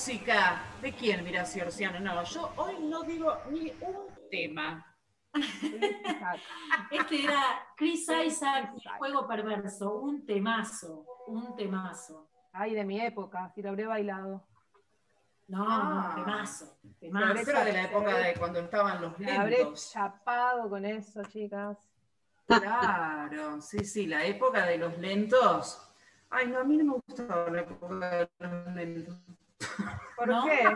Música. ¿De quién, mira, Orciano? No, yo hoy no digo ni un tema. Este era Chris Isaac y Juego Perverso, un temazo, un temazo. Ay, de mi época, si lo habré bailado. No, Ah. no, temazo, No, temazo. era de la época de cuando estaban los Me habré lentos. chapado con eso, chicas. Claro, sí, sí, la época de los lentos. Ay, no, a mí no me gustaba la época de los lentos. ¿Por ¿No? qué?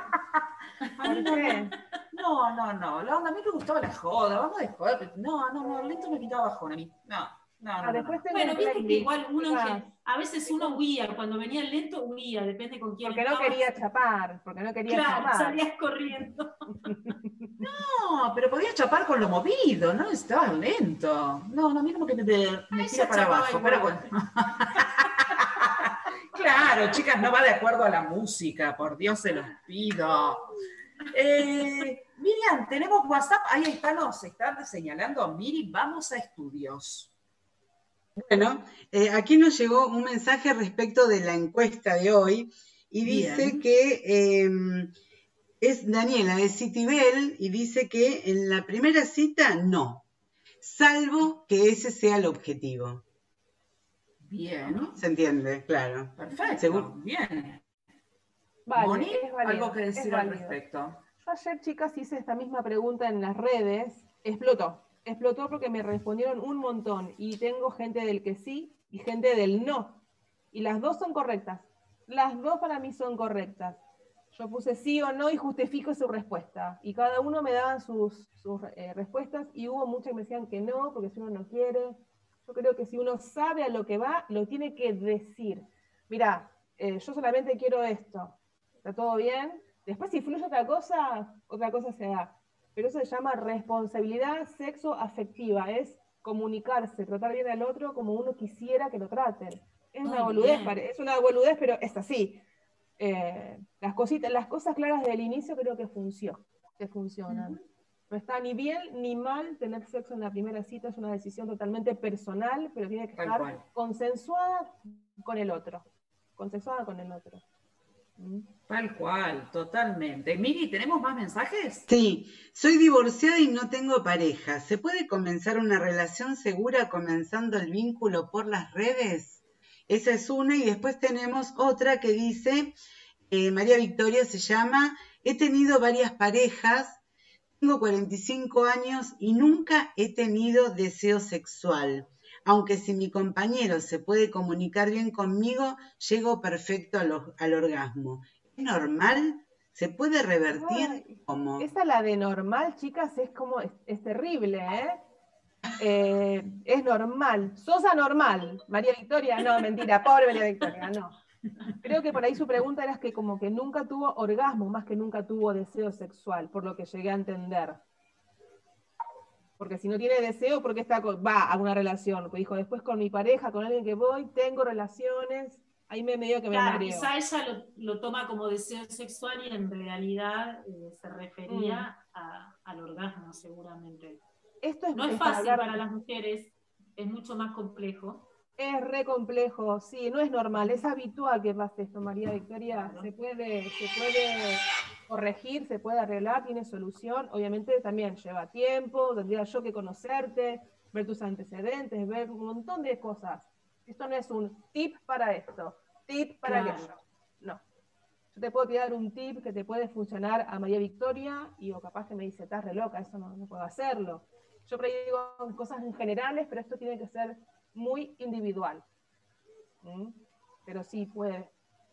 A mí ¿Por no, qué? no, no, no, la onda, a mí me gustaba la joda, vamos de joda, pero no, no, no, lento me quitaba bajón a mí. No, no, Ah, no. después no. Bueno, viste que igual uno, a veces uno huía, cuando venía lento huía, depende con quién Porque no estabas. quería chapar, porque no quería Claro, chapar. salías corriendo. No, pero podías chapar con lo movido, no necesitabas lento. No, no, a mí como que me, me Ay, tira para abajo, igual. pero bueno. Claro, chicas, no va de acuerdo a la música, por Dios se los pido. Eh, Miriam, tenemos WhatsApp, ahí está, nos están señalando, Miri, vamos a estudios. Bueno, eh, aquí nos llegó un mensaje respecto de la encuesta de hoy y dice que eh, es Daniela de Citibel y dice que en la primera cita no, salvo que ese sea el objetivo. Bien, ¿Se entiende? Claro. perfecto, Según- bien. Vale, Moni, es válido, algo que decir al respecto. Yo ayer, chicas, hice esta misma pregunta en las redes. Explotó. Explotó porque me respondieron un montón. Y tengo gente del que sí y gente del no. Y las dos son correctas. Las dos para mí son correctas. Yo puse sí o no y justifico su respuesta. Y cada uno me daba sus, sus, eh, respuestas y hubo muchas que me decían que no, porque si uno no quiere. Yo creo que si uno sabe a lo que va, lo tiene que decir. Mira, eh, yo solamente quiero esto. ¿Está todo bien? Después, si fluye otra cosa, otra cosa se da. Pero eso se llama responsabilidad sexo afectiva. Es comunicarse, tratar bien al otro como uno quisiera que lo traten. Es una boludez, bien. es una boludez, pero es así. Eh, las cositas, las cosas claras del inicio creo que funcionan, que funcionan. No está ni bien ni mal tener sexo en la primera cita, es una decisión totalmente personal, pero tiene que Tal estar cual. consensuada con el otro. Consensuada con el otro. ¿Mm? Tal cual, totalmente. Miri, ¿tenemos más mensajes? Sí, soy divorciada y no tengo pareja. ¿Se puede comenzar una relación segura comenzando el vínculo por las redes? Esa es una y después tenemos otra que dice, eh, María Victoria se llama, he tenido varias parejas, tengo 45 años y nunca he tenido deseo sexual. Aunque si mi compañero se puede comunicar bien conmigo, llego perfecto al, or- al orgasmo. ¿Es normal? ¿Se puede revertir? Ay, ¿Cómo? Esa la de normal, chicas, es como, es, es terrible, ¿eh? Eh, Es normal. Sos anormal, María Victoria. No, mentira, pobre María Victoria, no. Creo que por ahí su pregunta era que como que nunca tuvo orgasmo, más que nunca tuvo deseo sexual, por lo que llegué a entender. Porque si no tiene deseo, ¿por qué está con- va a una relación? Porque dijo, después con mi pareja, con alguien que voy, tengo relaciones, ahí me medio que me Claro, mareo. quizá ella lo, lo toma como deseo sexual y en realidad eh, se refería Mm. a- al orgasmo, seguramente. Esto es, No es es fácil hablar- para las mujeres, es mucho más complejo. Es re complejo, sí, no es normal, es habitual que pase esto, María Victoria. Se puede, se puede corregir, se puede arreglar, tiene solución. Obviamente también lleva tiempo, tendría yo que conocerte, ver tus antecedentes, ver un montón de cosas. Esto no es un tip para esto, tip para Claro. aquello. No. Yo te puedo tirar un tip que te puede funcionar a María Victoria y o capaz que me dice, estás re loca, eso no, no puedo hacerlo. Yo por ahí digo cosas en generales, pero esto tiene que ser muy individual. ¿Mm? Pero sí puede.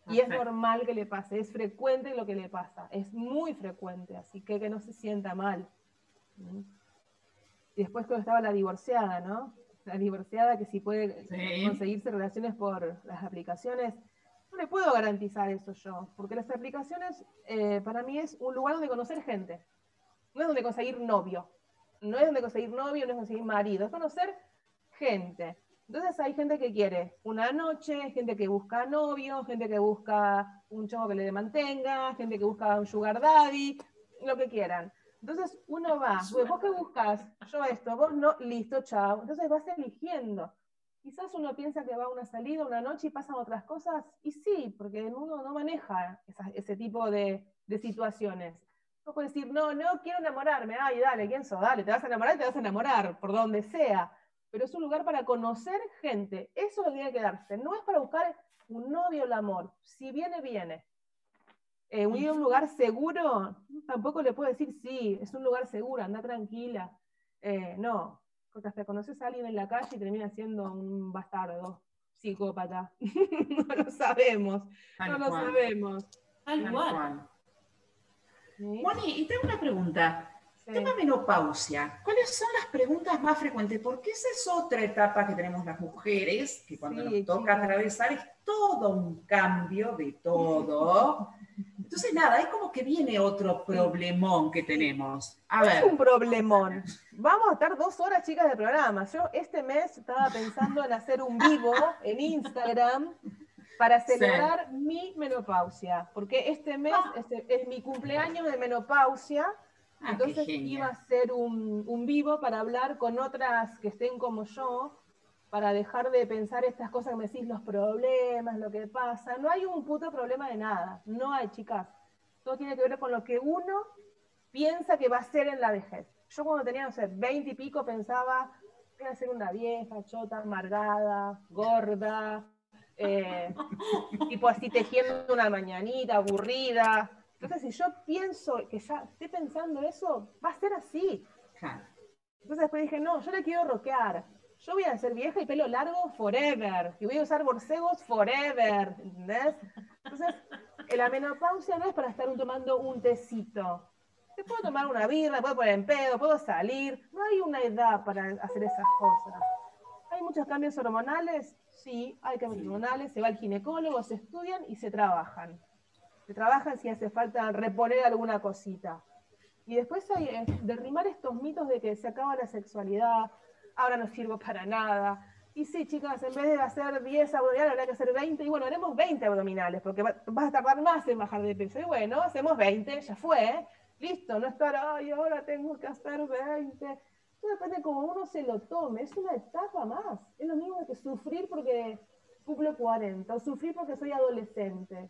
Y es normal que le pase, es frecuente lo que le pasa, es muy frecuente, así que que no se sienta mal. ¿Mm? Y después cuando estaba la divorciada, ¿no? La divorciada que si puede Sí. conseguirse relaciones por las aplicaciones, no le puedo garantizar eso yo, porque las aplicaciones eh, para mí es un lugar donde conocer gente, no es donde conseguir novio, no es donde conseguir novio, no es conseguir marido, es conocer gente. Entonces hay gente que quiere una noche, gente que busca novio, gente que busca un chavo que le mantenga, gente que busca un sugar daddy, lo que quieran. Entonces uno va, vos qué buscas, yo esto, vos no, listo, chao. Entonces vas eligiendo. Quizás uno piensa que va a una salida, una noche y pasan otras cosas, y sí, porque uno no maneja esa- ese tipo de, de situaciones. No puedes decir, no, no quiero enamorarme, ay, dale, ¿quién sos? Dale, te vas a enamorar y te vas a enamorar, por donde sea. Pero es un lugar para conocer gente, eso es lo que tiene que darse. No es para buscar un novio el amor, si viene, viene. Eh, ir a un lugar seguro, tampoco le puedo decir, sí, es un lugar seguro, anda tranquila. Eh, no, porque hasta conoces a alguien en la calle y termina siendo un bastardo, psicópata. no lo sabemos, no lo sabemos. Tal cual. ¿sí? Moni, y tengo una pregunta. Sí. Tema menopausia. ¿Cuáles son las preguntas más frecuentes? Porque esa es otra etapa que tenemos las mujeres, que cuando Sí, nos toca atravesar es todo un cambio de todo. Entonces, nada, es como que viene otro problemón que tenemos. A Es ver, un problemón. Vamos a estar dos horas, chicas, de programa. Yo este mes estaba pensando en hacer un vivo en Instagram para celebrar mi menopausia, porque este mes es, es mi cumpleaños de menopausia, Ah, entonces iba a ser un, un vivo para hablar con otras que estén como yo, para dejar de pensar estas cosas que me decís, los problemas, lo que pasa. No hay un puto problema de nada, no hay, chicas. Todo tiene que ver con lo que uno piensa que va a ser en la vejez. Yo cuando tenía, no sé, 20 y pico pensaba, voy a ser una vieja, chota, amargada, gorda, eh, tipo así tejiendo una mañanita, aburrida. Entonces, si yo pienso que ya estoy pensando eso, va a ser así. Entonces después dije, no, yo le quiero rockear. Yo voy a ser vieja y pelo largo forever. Y voy a usar borcegos forever. ¿Entendés? Entonces, la menopausia no es para estar tomando un tecito. Te puedo tomar una birra, puedo poner en pedo, puedo salir. No hay una edad para hacer esas cosas. ¿Hay muchos cambios hormonales? Sí, hay cambios hormonales. Se va al ginecólogo, se estudian y se trabajan. Trabajan si hace falta reponer alguna cosita. Y después hay eh, derrimar estos mitos de que se acaba la sexualidad, ahora no sirvo para nada. Y sí, chicas, en vez de hacer 10 abdominales, habrá que hacer 20. Y bueno, haremos 20 abdominales, porque va- vas a tardar más en bajar de peso. Y bueno, hacemos 20, ya fue. ¿eh? Listo, no estar, ay, ahora tengo que hacer 20. Todo depende de cómo uno se lo tome. Es una etapa más. Es lo mismo que sufrir porque cumplo 40 o sufrir porque soy adolescente.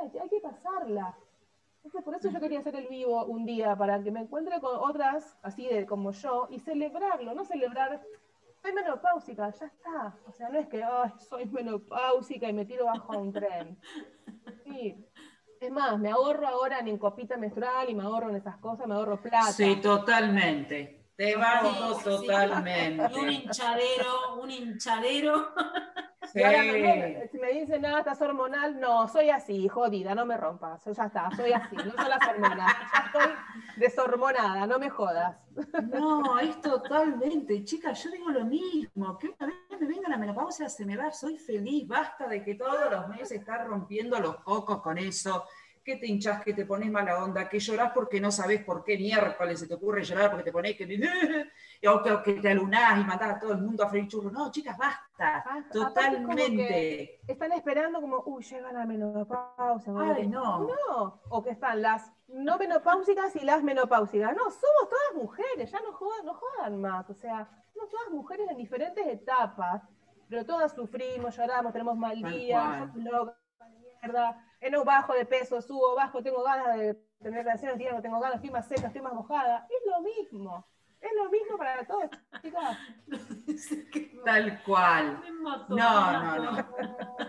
Ay, hay que pasarla. Entonces, por eso yo quería hacer el vivo un día, para que me encuentre con otras, así de como yo, y celebrarlo, no celebrar, soy menopáusica, ya está. O sea, no es que, ay, soy menopáusica y me tiro bajo un tren. Sí. Es más, me ahorro ahora en copita menstrual y me ahorro en esas cosas, me ahorro plata. Sí, totalmente. Te banco Sí, sí. totalmente. Y un hinchadero, un hinchadero. Y ahora me- Sí. si me dicen, nada, estás hormonal, no, soy así, jodida, no me rompas, yo ya está, soy así, no son las hormonas, ya estoy deshormonada, no me jodas. No, es totalmente, chicas, yo digo lo mismo, que una vez me venga la menopausia, se me va, soy feliz, basta de que todos los meses estás rompiendo los cocos con eso, que te hinchás, que te pones mala onda, que llorás porque no sabes por qué miércoles se te ocurre llorar, porque te pones que, o que, o que te alunás y mandás a todo el mundo a freír churros. No, chicas, basta, Basta. Totalmente. Están esperando como, uy, llega la menopausia. Ay, no. No, o que están las no menopáusicas y las menopáusicas. No, somos todas mujeres, ya no jodan, no jodan más. O sea, somos todas mujeres en diferentes etapas, pero todas sufrimos, lloramos, tenemos mal día, locas, mierda. Eh, no bajo de peso, subo, bajo, tengo ganas de tener relaciones, no tengo ganas, estoy más seca, estoy más mojada. Es lo mismo. Es lo mismo para todos, chicas. Tal cual. No, no, mató.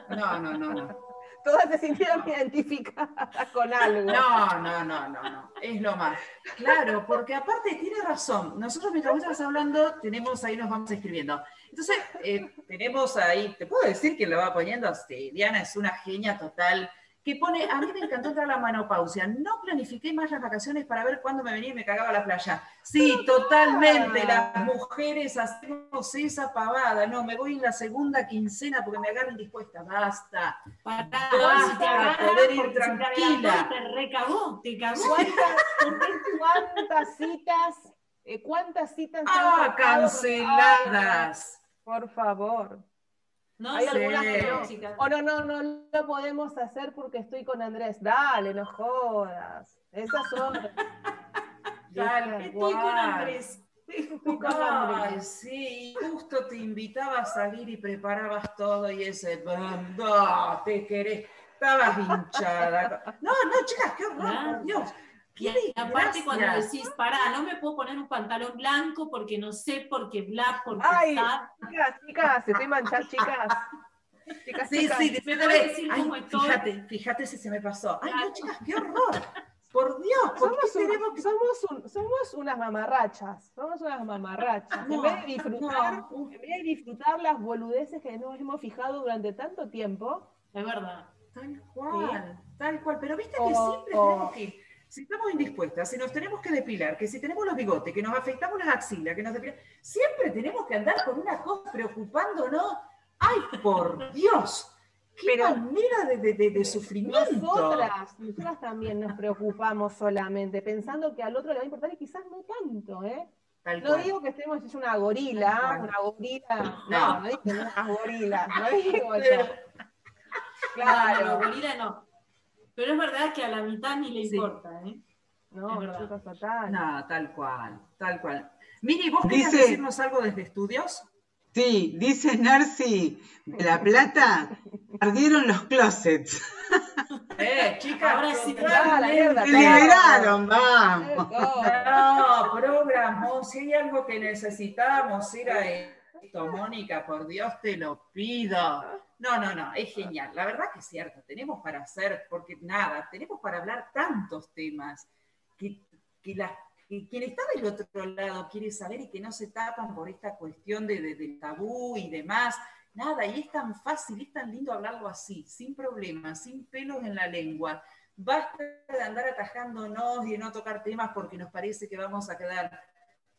No, no, no, no. Todas se sintieron identificadas con algo. No, no, no, no, no. Es lo más. Claro, porque aparte tiene razón. Nosotros mientras vos estás hablando, tenemos ahí, nos vamos escribiendo. Entonces, eh, tenemos ahí, te puedo decir que lo va poniendo, sí, Diana es una genia total, que pone, a mí me encantó entrar a la menopausia, no planifiqué más las vacaciones para ver cuándo me venía y me cagaba a la playa. Sí, totalmente, las mujeres hacemos esa pavada, no, me voy en la segunda quincena porque me agarro indispuesta, basta. Pará, agarra, poder ir tranquila. Te recagó, te cagó. ¿Cuántas, cuántas citas? eh, ¿Cuántas citas? Ah, canceladas. Por favor. No Hay algunas que no. chicas. O no, no, no lo podemos hacer porque estoy con Andrés. Dale, no jodas. Esas son. Tal Estoy con. Andrés. Ay, sí, justo te invitaba a salir y preparabas todo y ese, te querés, estabas hinchada. No, no, chicas, qué horror, por Dios. Y aparte cuando decís, pará, no me puedo poner un pantalón blanco porque no sé, porque bla, porque Ay, tal. chicas, chicas, estoy manchada, chicas. Chicas, Sí, chicas. sí, ¿Me decídale, puedes decir ay, cómo estoy? fíjate, fíjate si se me pasó. Ay, no, chicas, qué horror. Por Dios, ¿por qué Somos, un- tenemos que somos, un- somos unas mamarrachas, somos unas mamarrachas. No, en, vez de disfrutar, no. en vez de disfrutar las boludeces que nos hemos fijado durante tanto tiempo, Es verdad. Tal cual, tal cual. Pero viste que siempre tenemos que, si estamos indispuestas, si nos tenemos que depilar, que si tenemos los bigotes, que nos afeitamos las axilas, que nos depilamos, siempre tenemos que andar con una cosa preocupándonos. ¡Ay, por Dios! ¡Qué Pero- manera de, de- de- de sufrimiento! nosotras, nosotras también nos preocupamos solamente, pensando que al otro le va a importar y quizás no tanto, ¿eh? Tal No cual. digo que estemos es una gorila, una gorila, No. no, no digo que no unas gorilas, no digo. Claro, no, bolila no. Pero es verdad que a la mitad ni le importa, ¿eh? No, Es fatal. No, tal cual, tal cual. Miri, ¿vos querías Dice- decirnos algo desde estudios? Sí, dice Narci de La Plata, ardieron los closets. Eh, chicas, Ahora sí, la mierda, Se claro. liberaron, vamos. No, programó, si hay algo que necesitamos era esto, Mónica, por Dios te lo pido. No, no, no, es genial. La verdad que es cierto, tenemos para hacer, porque nada, tenemos para hablar tantos temas que, que, la- que quien está del otro lado quiere saber y que no se tapan por esta cuestión de, de- del tabú y demás. Nada, y es tan fácil, es tan lindo hablarlo así, sin problemas, sin pelos en la lengua. Basta de andar atajándonos y de no tocar temas porque nos parece que vamos a quedar.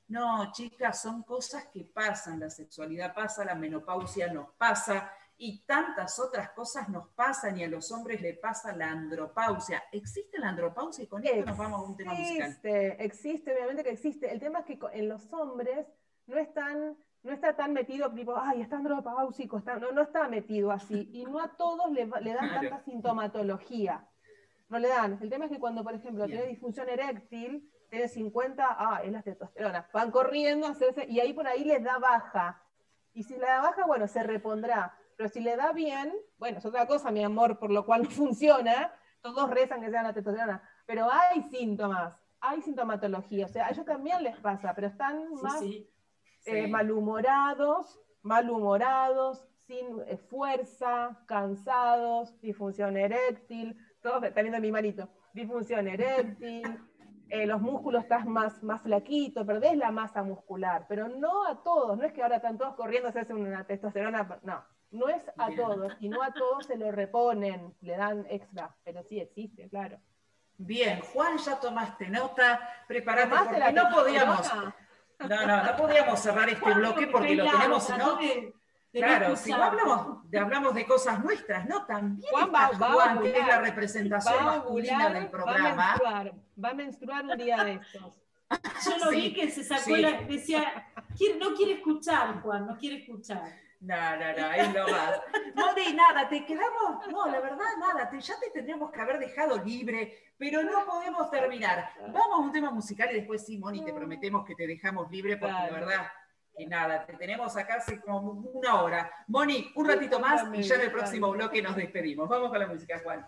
No, chicas, son cosas que pasan. La sexualidad pasa, la menopausia nos pasa y tantas otras cosas nos pasan y a los hombres le pasa la andropausia. ¿Existe la andropausia? Y con esto nos vamos a un tema musical. Existe, existe, obviamente que existe. El tema es que en los hombres no están, no está tan metido, tipo, ay, está andropáusico, está, no, no está metido así. Y no a todos le, dan Claro. tanta sintomatología. No le dan. El tema es que cuando, por ejemplo, tiene disfunción eréctil, tiene 50, ah, es la testosterona. Van corriendo a hacerse, y ahí por ahí les da baja. Y si le da baja, bueno, se repondrá. Pero si le da bien, bueno, es otra cosa, mi amor, por lo cual no funciona. Todos rezan que sea la testosterona. Pero hay síntomas, hay sintomatología. O sea, a ellos también les pasa, pero están Sí, más sí. eh, Sí. malhumorados, malhumorados, sin eh, fuerza, cansados, disfunción eréctil, todos están viendo mi manito, disfunción eréctil, eh, los músculos estás más, más flaquito, perdés la masa muscular, pero no a todos, no es que ahora están todos corriendo a hacerse una testosterona, no, no es a Bien. todos, y no a todos se lo reponen, le dan extra, pero sí existe, claro. Bien, Juan, ya tomaste nota, prepárate ¿Tomaste porque la no podíamos, no, no, no podíamos cerrar este Juan, bloque porque lo Claro, tenemos, ¿no? Claro, si no hablamos de, hablamos de cosas nuestras, ¿no? También Juan está va- va a Juan, que es la representación Va masculina ovular, del Va a programa. menstruar, va a menstruar un día de estos. Yo lo Sí, vi que se sacó sí. la. Decía, "Quiere- no quiere escuchar, Juan, no quiere escuchar. No, no, no, es lo más. Moni, nada, te quedamos, no, la verdad, nada, te- ya te tendríamos que haber dejado libre, pero no podemos terminar. Vamos a un tema musical y después sí, Moni, te prometemos que te dejamos libre porque la verdad que nada, te tenemos acá hace como una hora. Moni, un ratito más y ya en el próximo bloque nos despedimos. Vamos con la música, Juan.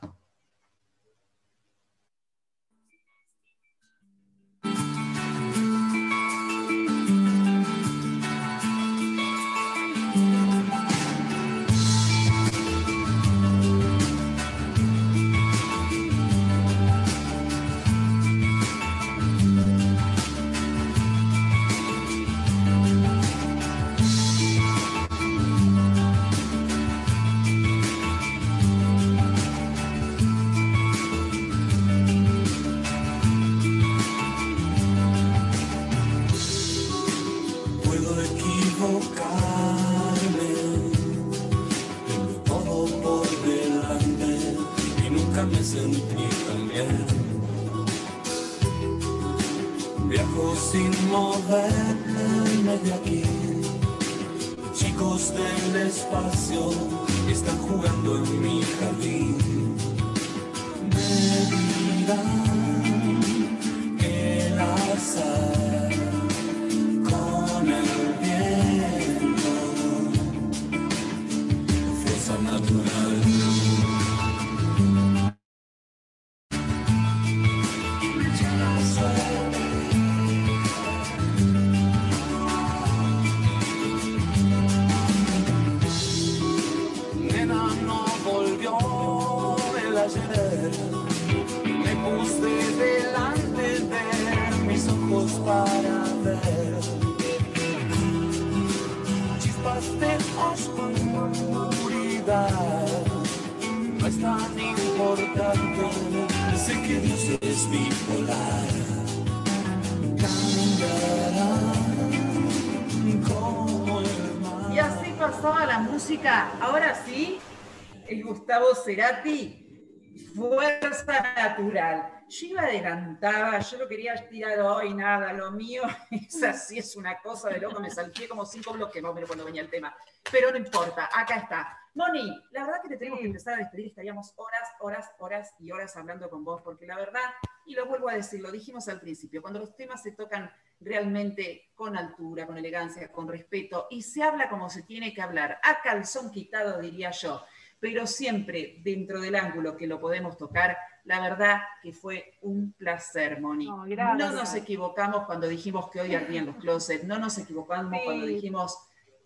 Yo quería tirar hoy, nada, lo mío es así, es una cosa de loco, me salté como cinco bloques más o menos cuando venía el tema. Pero no importa, acá está. Moni, la verdad que te tenemos que empezar a despedir, estaríamos horas, horas, horas y horas hablando con vos, porque la verdad, y lo vuelvo a decir, lo dijimos al principio, cuando los temas se tocan realmente con altura, con elegancia, con respeto, y se habla como se tiene que hablar, a calzón quitado, diría yo, pero siempre dentro del ángulo que lo podemos tocar, la verdad que fue un placer, Moni. No, nos equivocamos cuando dijimos que hoy ardían los closets, no nos equivocamos cuando dijimos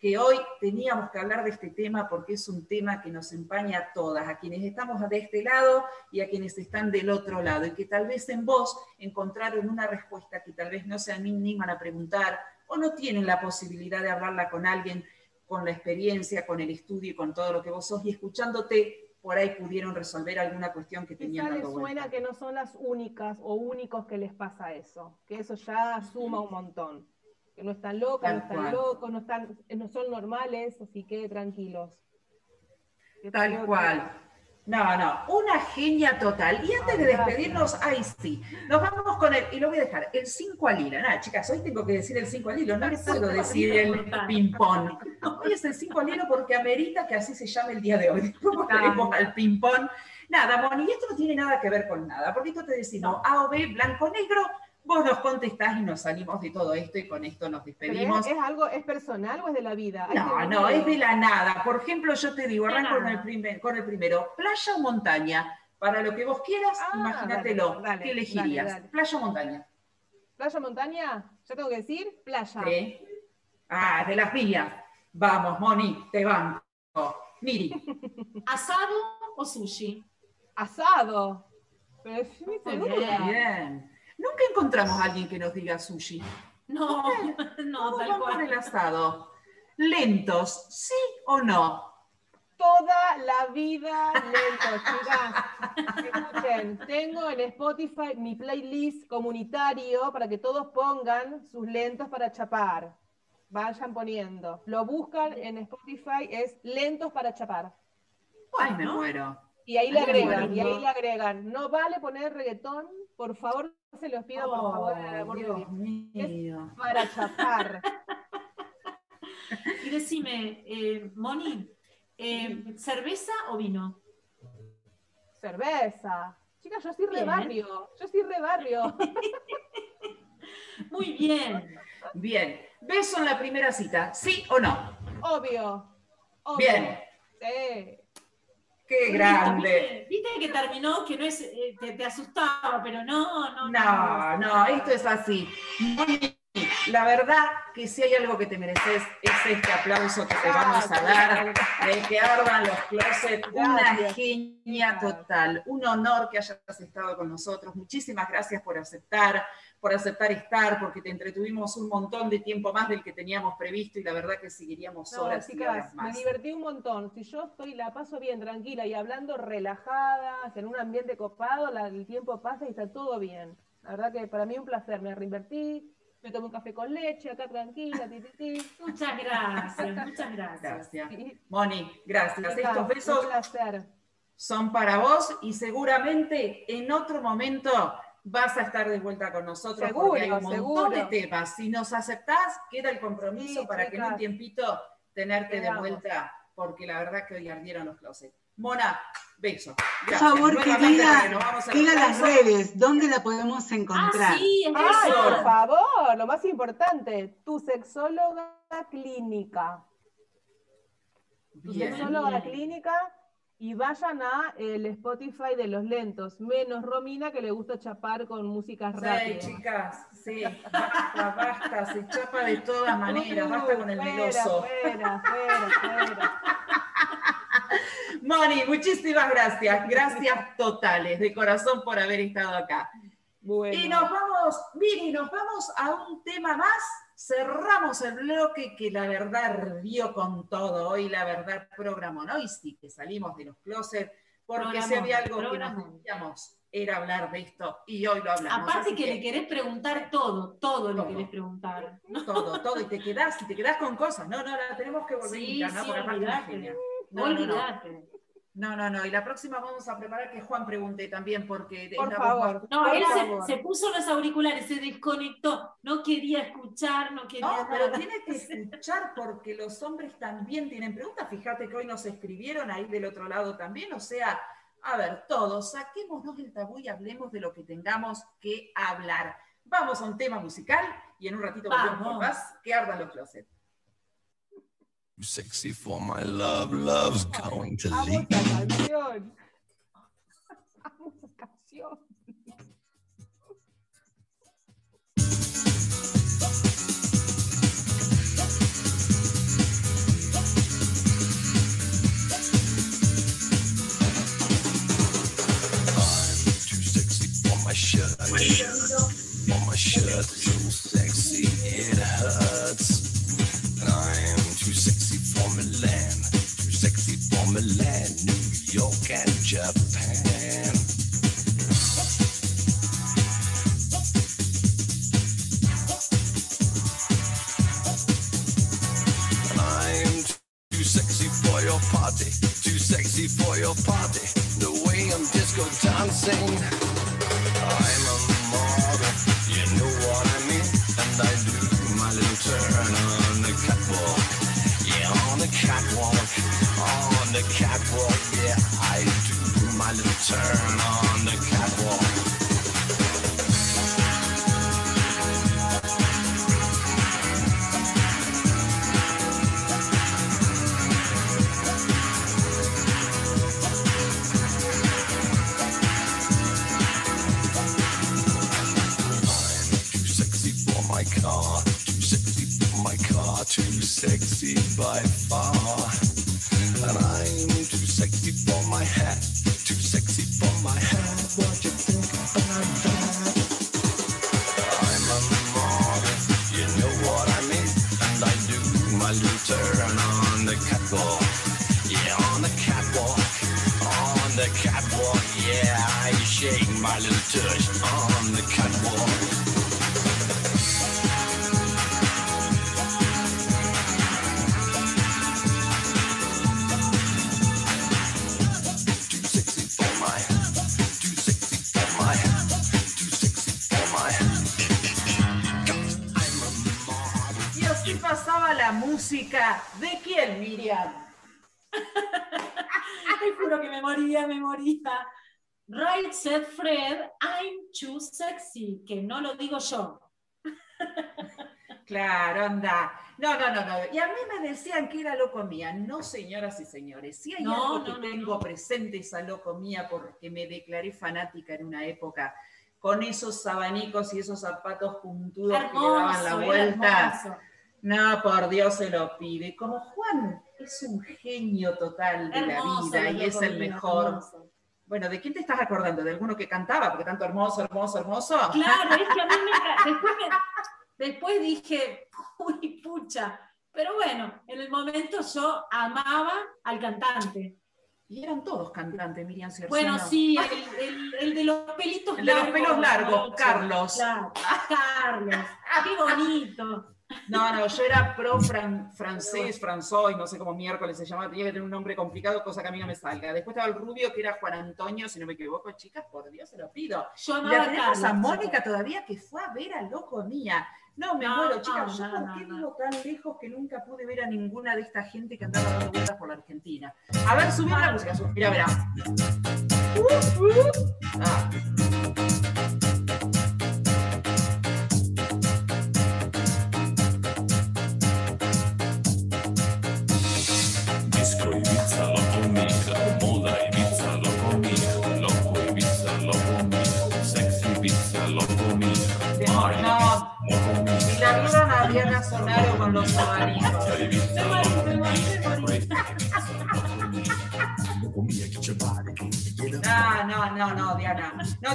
que hoy teníamos que hablar de este tema porque es un tema que nos empaña a todas, a quienes estamos de este lado y a quienes están del otro lado, y que tal vez en vos encontraron una respuesta que tal vez no se animan a preguntar o no tienen la posibilidad de hablarla con alguien con la experiencia, con el estudio y con todo lo que vos sos, y escuchándote por ahí pudieron resolver alguna cuestión que tenían Quizá les vuelta. suena que no son las únicas o únicos que les pasa eso, que eso ya suma un montón. Que no están locos, Tal no están cual. locos, no, están, no son normales, así que tranquilos. Que Tal cual. No, no, una genia total. Y antes de Gracias. despedirnos, ahí sí, nos vamos con el, y lo voy a dejar, el 5 al hilo. Nada, chicas, hoy tengo que decir el 5 al hilo, no les puedo decir el ping-pong. Hoy es el 5 al hilo porque amerita que así se llame el día de hoy. Después volveremos al ping-pong. Nada, Moni, y esto no tiene nada que ver con nada, porque esto te decimos A o B, blanco-negro, vos nos contestás y nos salimos de todo esto y con esto nos despedimos. es, es algo, ¿es personal o es de la vida? No, no, es de la nada. Por ejemplo, yo te digo, arranco con el, primer- con el primero, playa o montaña. Para lo que vos quieras, Ah, imagínatelo. dale, dale, ¿Qué elegirías? dale, dale. ¿Playa o montaña? ¿Playa o montaña? ¿Yo tengo que decir? Playa. ¿Sí? Ah, de las mías. Vamos, Moni, te banco. Miri, ¿Asado o sushi? Asado. Pero es mi Muy segura. bien. Nunca encontramos a alguien que nos diga sushi. No, no, tal vamos con el cual. asado. ¿Lentos? ¿Sí o no? Toda la vida lento, chicas. Escuchen, tengo en Spotify mi playlist comunitario para que todos pongan sus lentos para chapar. Vayan poniendo. Lo buscan en Spotify, es lentos para chapar. Ay, me muero. Y ahí le agregan, y ahí le agregan. No vale poner reggaetón, por favor, se los pido, por favor, el Oh, amor de Dios mío. Para chapar. Y decime, eh, Moni, eh, ¿cerveza o vino? Cerveza. Chicas, yo soy re Bien. barrio. Yo soy re barrio. Muy bien. Bien. ¿Beso en la primera cita? ¿Sí o no? Obvio. obvio. Bien. Sí. ¡Qué grande! ¿Viste, que terminó, que no es, eh, te, te asustaba, pero no, no, No, no, esto es así. La verdad que si hay algo que te mereces es este aplauso que te vamos a dar de que ardan los closets. Una genia total, un honor que hayas estado con nosotros. Muchísimas gracias por aceptar, por aceptar estar, porque te entretuvimos un montón de tiempo más del que teníamos previsto y la verdad que seguiríamos No, horas y chicas, horas me más. divertí un montón. Si yo estoy, la paso bien, tranquila y hablando relajadas, en un ambiente copado, la- el tiempo pasa y está todo bien. La verdad que para mí un placer. Me reinvertí, me tomé un café con leche, acá tranquila, ti, ti, ti. Muchas gracias, muchas gracias. Gracias. Moni, gracias. Estos besos Un placer. son para vos y seguramente en otro momento vas a estar de vuelta con nosotros Seguro, porque hay un montón seguro. de temas. Si nos aceptás, queda el compromiso Sí, para que en un tiempito tenerte de vuelta, porque la verdad que hoy ardieron los closets. Mona, beso. Por favor, que diga, las redes, ¿dónde la podemos encontrar? Ah, sí, es Ay, eso. por favor, lo más importante, tu sexóloga clínica. Tu Bien. sexóloga Bien. clínica y vayan a el Spotify de los lentos, menos Romina que le gusta chapar con músicas Sí, rápidas. chicas, sí, basta, basta, se chapa de todas maneras, basta con el Fuera, meloso. Fuera, fuera, fuera. Moni, muchísimas gracias, gracias totales, de corazón por haber estado acá. Bueno. Y nos vamos, Miri, nos vamos a un tema más. Cerramos el bloque que la verdad dio con todo. Hoy la verdad programó, ¿no? Y sí, que salimos de los closets, porque si Programó, había algo que nos decíamos era hablar de esto y hoy lo hablamos. Aparte Así que le querés preguntar todo, todo Todo. querés preguntar. todo, todo, y te quedás, y te quedás con cosas. No, no, la tenemos que volver Sí, a invitar, ¿no? sí, Porque aparte No No, no, no. olvidate. No, no, no. Y la próxima vamos a preparar que Juan pregunte también, porque Por favor. No, Por él se, favor. se puso los auriculares, se desconectó, no quería escuchar, no quería No, pero tiene que escuchar porque los hombres también tienen preguntas. Fíjate que hoy nos escribieron ahí del otro lado también. O sea, a ver, todos, saquémonos del tabú y hablemos de lo que tengamos que hablar. Vamos a un tema musical y en un ratito volvemos con más. Que ardan los closets. Too sexy for my love, love's going to leave. canción. Canción. Too sexy for my shirt. For my shirt, too sexy it hurts. Milan, New York and Japan. I'm too sexy for your party, too sexy for your party. The way I'm disco dancing, turn on the catwalk. Too sexy for my car, too sexy for my car, too sexy by música. ¿De quién, Miriam? Te juro que me moría, me moría. Right said Fred, I'm too sexy, que no lo digo yo. Claro, anda. No, no, no, no. Y a mí me decían que era locomía. No, señoras y señores. Si hay No, algo que no, tengo presente esa locomía porque me declaré fanática en una época con esos abanicos y esos zapatos puntudos que le daban la Hermoso, vuelta. No, por Dios se lo pide. Como Juan es un genio total de Hermoso, la vida y es el mejor. hermoso. Bueno, ¿de quién te estás acordando? ¿De alguno que cantaba? Porque tanto hermoso, hermoso, hermoso. Claro, es que a mí me... Después, me- después dije, uy, pucha. Pero bueno, en el momento yo amaba al cantante. Y eran todos cantantes, Miriam Cierzo. Bueno, sí, el, el- el de los pelitos El de los largos. pelos largos. Carlos. Claro, Carlos. Qué bonito. No, no, yo era pro fran- francés, franzois, no sé cómo miércoles se llama, tenía que tener un nombre complicado, cosa que a mí no me salga. Después estaba el rubio, que era Juan Antonio, si no me equivoco, chicas, por Dios, se lo pido. Yo amaba la a tenemos a Mónica todavía, que fue a ver a Loco Mía. No, me No, muero, chicas, no, yo no, por qué no. vivo tan lejos que nunca pude ver a ninguna de esta gente que andaba dando vueltas por la Argentina. A ver, subí la música, subí, mira, verá. Uh, uh. Ah.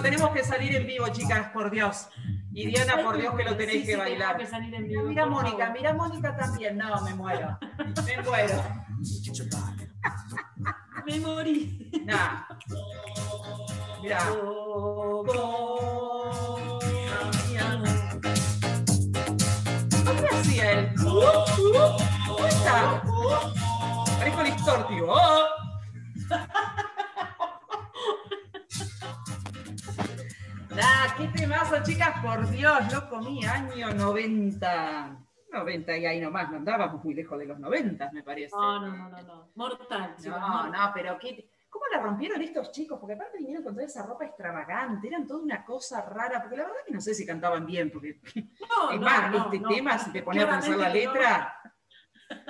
Tenemos que salir en vivo, chicas, por Dios. Y Diana, por Dios que lo tenéis Sí, que sí, bailar. que salir en Mira, vivo, mira por Mónica, mira Mónica también. No, me muero. Me muero. Me morí. Nah. Mira. ¿Qué hacía él? ¿Cómo está? Parezco el extortivo. Oh. Por Dios, lo comí año 90. 90 y ahí nomás, no andábamos muy lejos de los 90, me parece. No, no, no, no, no. Mortal, No, mortal. no, pero ¿qué- ¿cómo la rompieron estos chicos? Porque aparte vinieron con toda esa ropa extravagante, eran toda una cosa rara, porque la verdad que no sé si cantaban bien, porque No, es no, más, no, este no. tema, si te pones a pensar la no. letra,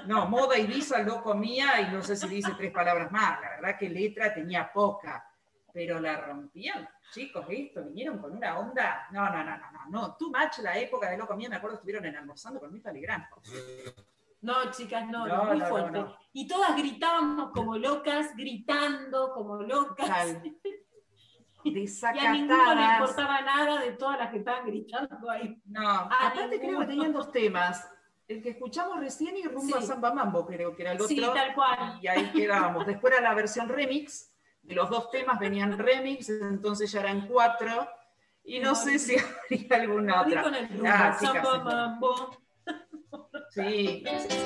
no, moda y visa lo comía y no sé si dice tres palabras más, la verdad que letra tenía poca, pero la rompían. Chicos, esto, vinieron con una onda, no, no, no, no, no, no, too much la época de lo comía, me acuerdo que estuvieron en almorzando con Mirta Legrand. No, chicas, no, No, no, muy no, fuerte. Y todas gritábamos como locas, gritando como locas. Tal. Y a ninguno le importaba nada de todas las que estaban gritando ahí. No, A aparte creo que tenían dos temas. El que escuchamos recién y Rumbo a. Samba Mambo, creo que era el otro. Sí, tal cual. Y ahí quedábamos. Después era la versión remix. De los dos temas venían remix, entonces ya eran cuatro. Y no No, sé si habría alguna otra. con el rumbo, Ah, sí. mambo. Sí,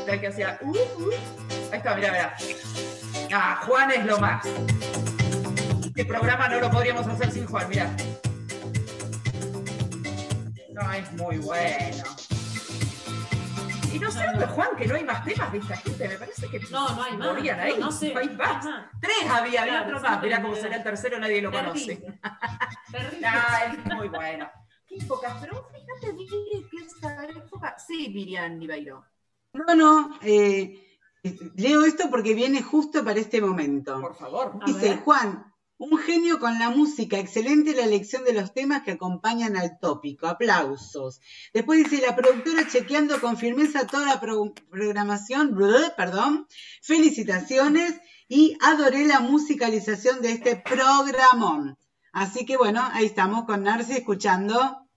el que hacía. uh, uh. Ahí está, mira, mira. Ah, Juan es lo más. Este programa no lo podríamos hacer sin Juan, mira. No, es muy bueno. Y no sé, Juan, que no hay más temas de esta gente, me parece que No, no hay más. morían ahí. No, no sé. hay no más. hay más. Tres había, había Claro, otro más. Mirá cómo será el tercero, nadie lo conoce. Terrible. Es muy bueno. Qué épocas, pero fíjate, Viri, que esta época. Sí, Miriam Nibeiro. No, no, eh, leo esto porque viene justo para este momento. Por favor. Dice. Juan, un genio con la música, excelente la elección de los temas que acompañan al tópico, aplausos. Después dice, la productora chequeando con firmeza toda la pro- programación, bleh, perdón, felicitaciones y adoré la musicalización de este programón. Así que bueno, ahí estamos con Narci escuchando.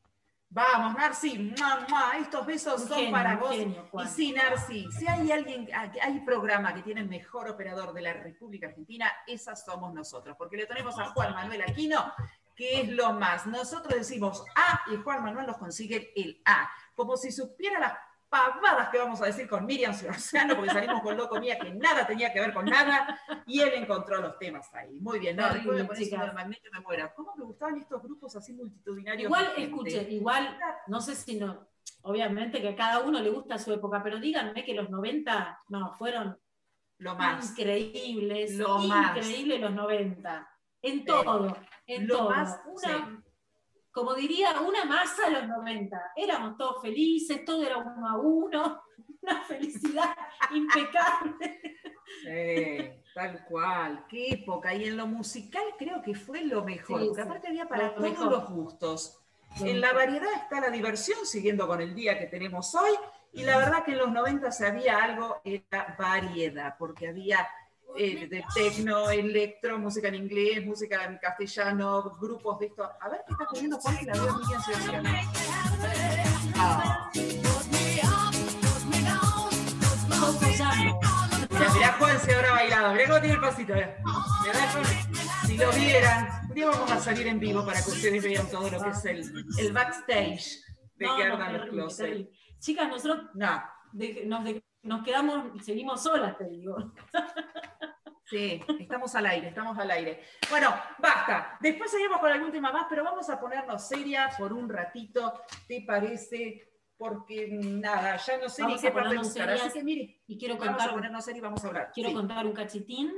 Vamos, Narci, mua, estos besos son genio, para vos. genio, y sí, Narci, si hay alguien, hay programa que tiene el mejor operador de la República Argentina, esas somos nosotros, porque le tenemos a Juan Manuel Aquino, que es lo más. Nosotros decimos A y Juan Manuel nos consigue el A, como si supiera las pavadas que vamos a decir con Miriam Sorciano, porque salimos con Loco Mía, que nada tenía que ver con nada, y él encontró los temas ahí. Muy bien, no, después me Terrible, pones uno chicas. de magneto me muera. ¿Cómo me gustaban estos grupos así multitudinarios? Igual, de gente? escuche, igual, no sé si no, obviamente que a cada uno le gusta su época, pero díganme que los 90, no, fueron Lo más. increíbles, Lo más. increíbles los 90, en todo, en Lo todo. más, Una, sí. Como diría, una masa los 90, éramos todos felices, todo era uno a uno, una felicidad impecable. Sí, tal cual, qué época. Y en lo musical creo que fue lo mejor, Sí, porque sí, aparte había para lo todos mejor. los gustos. Lo En la variedad está la diversión, siguiendo con el día que tenemos hoy, y la verdad que en los 90 se había algo, era variedad, porque había eh, de tecno, electro, música en inglés, música en castellano, grupos de esto. A ver qué está comiendo Juan, que la veo muy ansiosa. Ah. Llamo. Mirá, Juan se habrá bailado, mirá cómo tiene el pasito. mirá. Juan. Si lo vieran, un día vamos a salir en vivo para que ustedes vean todo lo que es el, el backstage de No, que no, los closets. Chicas, nosotros No, de- nos, de- nos quedamos, seguimos solas, te digo. sí, estamos al aire, estamos al aire. Bueno, basta. Después seguimos con algún tema más, pero vamos a ponernos seria por un ratito, ¿te parece? Porque nada, ya no sé Vamos ni qué parte buscar. Así que mire, Y quiero vamos a contar, ponernos seria y vamos a hablar. quiero Sí. contar un cachitín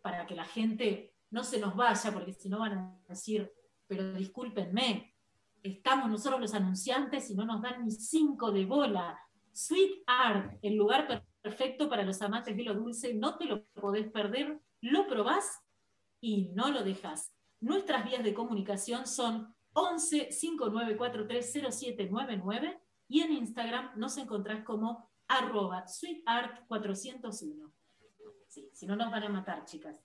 para que la gente no se nos vaya, porque si no van a decir, pero discúlpenme, estamos nosotros los anunciantes y no nos dan ni cinco de bola. Sweet Art, el lugar perfecto para los amantes de lo dulce, no te lo podés perder, lo probás y no lo dejas. Nuestras vías de comunicación son 11 5943 0799 y en Instagram nos encontrás como arroba sweetart401. Sí, si no nos van a matar, chicas.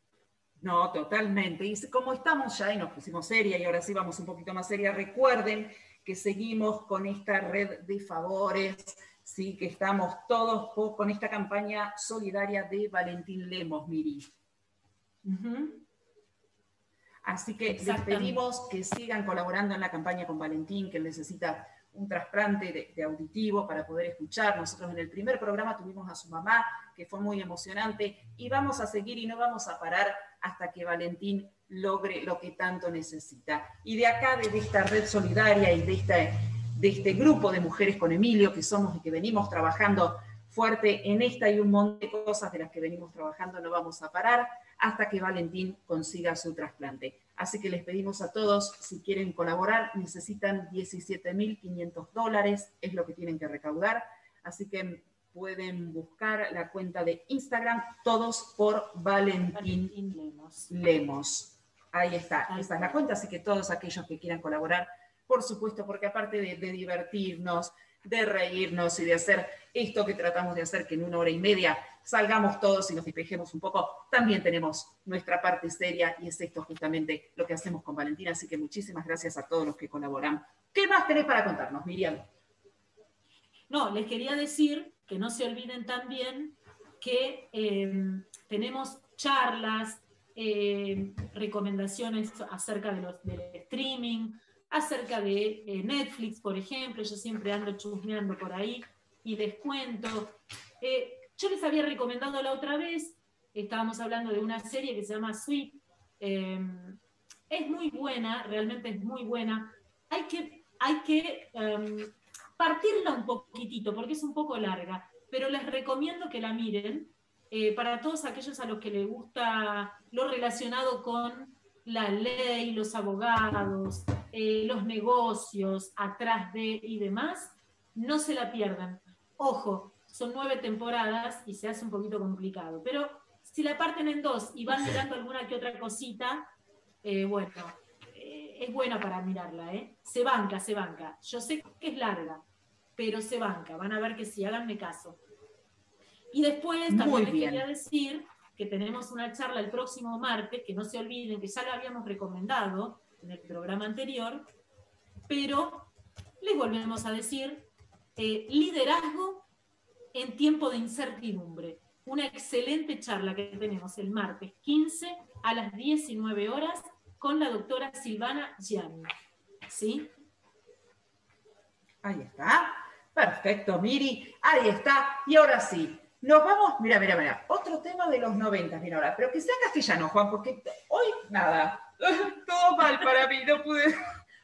No, totalmente. Y como estamos ya y nos pusimos seria y ahora sí vamos un poquito más seria, recuerden que seguimos con esta red de favores, sí, que estamos todos con esta campaña solidaria de Valentín Lemos, Miri. Así que les pedimos que sigan colaborando en la campaña con Valentín, que él necesita un trasplante de, de auditivo para poder escuchar. Nosotros en el primer programa tuvimos a su mamá, que fue muy emocionante, y vamos a seguir y no vamos a parar hasta que Valentín logre lo que tanto necesita. Y de acá, desde esta red solidaria y de este, de este grupo de mujeres con Emilio, que somos y que venimos trabajando fuerte en esta y un montón de cosas de las que venimos trabajando, no vamos a parar hasta que Valentín consiga su trasplante. Así que les pedimos a todos, si quieren colaborar, necesitan 17.500 dólares, es lo que tienen que recaudar. Así que pueden buscar la cuenta de Instagram, todos por Valentín, Lemos. Lemos. Ahí está, esa es la cuenta, así que todos aquellos que quieran colaborar, por supuesto, porque aparte de, divertirnos, de reírnos y de hacer esto que tratamos de hacer, que en una hora y media salgamos todos y nos despejemos un poco, también tenemos nuestra parte seria y es esto justamente lo que hacemos con Valentina, así que muchísimas gracias a todos los que colaboran. ¿Qué más tenés para contarnos, Miriam? No, les quería decir que no se olviden también que eh, tenemos charlas, eh, recomendaciones acerca de los, del streaming, acerca de eh, Netflix, por ejemplo. Yo siempre ando chusmeando por ahí y les cuento. Eh, yo les había recomendado la otra vez, estábamos hablando de una serie que se llama Sweet. Eh, es muy buena, realmente es muy buena. Hay que, hay que em, partirla un poquitito porque es un poco larga, pero les recomiendo que la miren eh, para todos aquellos a los que les gusta lo relacionado con la ley, los abogados, eh, los negocios atrás de y demás, no se la pierdan. Ojo, son nueve temporadas y se hace un poquito complicado, pero si la parten en dos y van mirando alguna que otra cosita, eh, bueno, eh, es buena para mirarla, ¿eh? Se banca, se banca. Yo sé que es larga, pero se banca. Van a ver que sí, háganme caso. Y después también les quería decir que tenemos una charla el próximo martes, que no se olviden que ya la habíamos recomendado en el programa anterior, pero les volvemos a decir, eh, liderazgo en tiempo de incertidumbre. Una excelente charla que tenemos el martes 15 a las 19 horas con la doctora Silvana Gianni. ¿Sí? Ahí está. Perfecto, Miri. Ahí está. Y ahora sí, nos vamos. Mira, mira, mira. Otro tema de los 90, mira ahora. Pero que sea castellano, Juan, porque hoy nada. Todo mal para mí, no pude.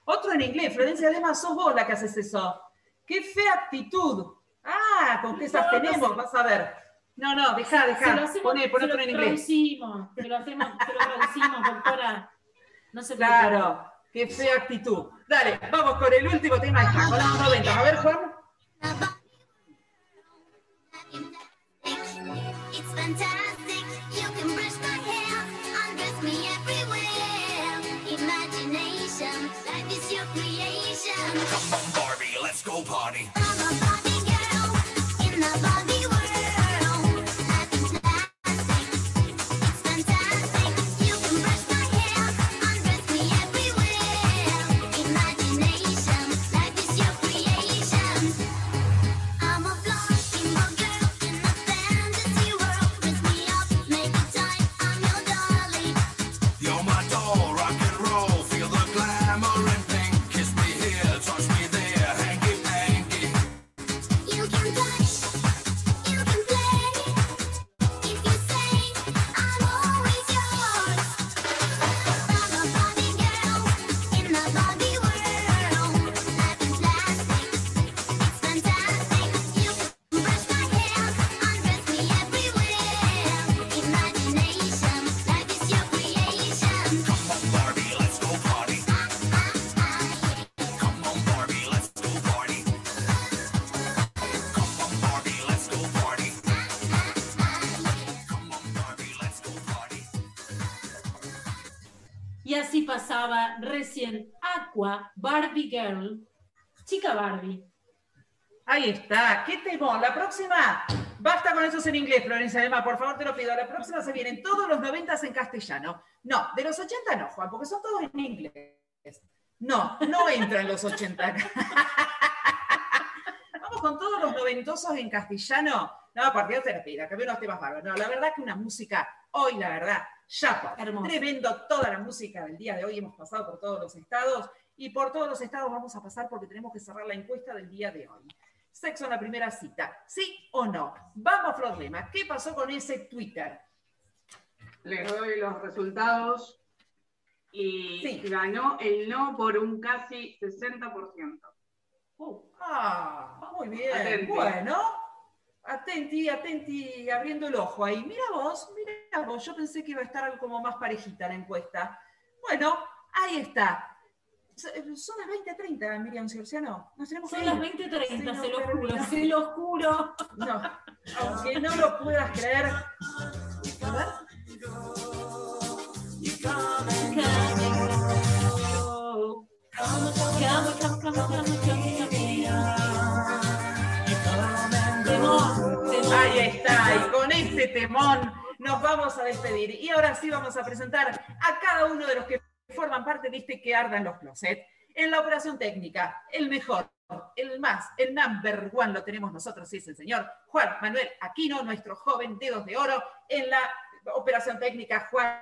Otro en inglés. Florencia, además, sos vos la que haces eso. Qué fea actitud. Ah, con qué esas No, no tenemos, sé. vas a ver. No, no, dejá, Se lo dejá. hacemos, Poné, pon se otro lo en inglés. traducimos, se lo hacemos, se lo traducimos, doctora. No se Claro, qué fea actitud. Dale, vamos con el último tema. Está, con los 90. A ver, Juan. It's fantastic. Barbie, let's go party. Barbie Girl, chica Barbie. Ahí está, qué temón. La próxima, basta con esos en inglés, Florencia Además, por favor te lo pido. La próxima se vienen todos los noventas en castellano. No, de los 80 no, Juan, porque son todos en inglés. No, no entran los 80. Vamos con todos los noventosos en castellano. No, a partir de la pida, que veo unos temas bárbaros. No, la verdad que una música, hoy la verdad, chapa. Hermoso. Tremendo toda la música del día de hoy. Hemos pasado por todos los estados y por todos los estados vamos a pasar porque tenemos que cerrar la encuesta del día de hoy. Sexo en la primera cita, ¿sí o no? Vamos, Flor Lema, ¿qué pasó con ese Twitter? Les doy los resultados. y Sí. ganó el no por un casi 60%. Ah, muy bien. Atenti. Bueno, atenti, atenti, abriendo el ojo ahí. Mira vos, mira vos. Yo pensé que iba a estar como más parejita la encuesta. Bueno, ahí está. S- Son las 20.30, Miriam Ciorciano. Nos tenemos Son las 20.30, nos se lo juro, se lo juro. No, aunque no lo puedas creer. A ver. Ahí está, y con este temón nos vamos a despedir. Y ahora sí vamos a presentar a cada uno de los que forman parte de este que ardan los closets. En la operación técnica, el mejor, el más, el number one lo tenemos nosotros, sí es el señor Juan Manuel Aquino, nuestro joven dedos de oro. En la operación técnica, Juan,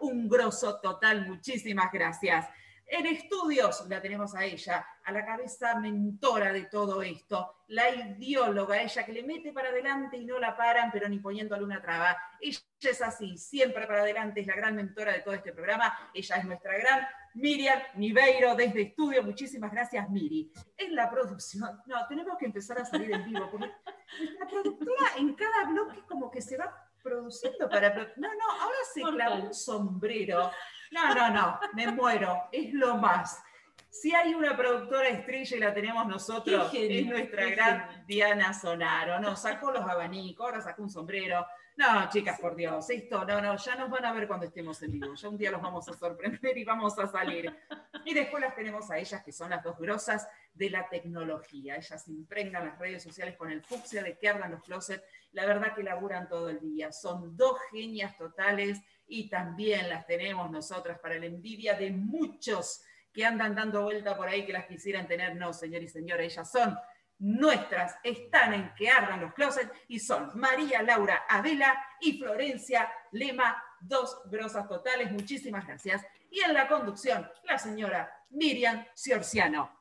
un grosso total, muchísimas gracias. En estudios la tenemos a ella, a la cabeza mentora de todo esto, la ideóloga, ella que le mete para adelante y no la paran, pero ni poniéndole una traba. Ella es así, siempre para adelante, es la gran mentora de todo este programa. Ella es nuestra gran Miriam Niveiro desde estudio. Muchísimas gracias, Miri. En la producción, no, tenemos que empezar a salir en vivo, porque nuestra productora en cada bloque como que se va produciendo para... No, no, ahora se clavó un sombrero. No, no, no, me muero, es lo más. Si hay una productora estrella y la tenemos nosotros, genio, es nuestra gran genio. Diana Sonaro. No, sacó los abanicos, ahora sacó un sombrero. No, chicas, por Dios, esto, no, no, ya nos van a ver cuando estemos en vivo. Ya un día los vamos a sorprender y vamos a salir. Y después las tenemos a ellas, que son las dos grosas de la tecnología. Ellas impregnan las redes sociales con el fucsia de que ardan los closets. La verdad que laburan todo el día. Son dos genias totales y también las tenemos nosotras para la envidia de muchos que andan dando vuelta por ahí que las quisieran tener. No, señor y señora, ellas son nuestras, están en que ardan los closets y son María Laura Adela y Florencia Lema, dos grosas totales. Muchísimas gracias. Y en la conducción, la señora Miriam Ciorciano.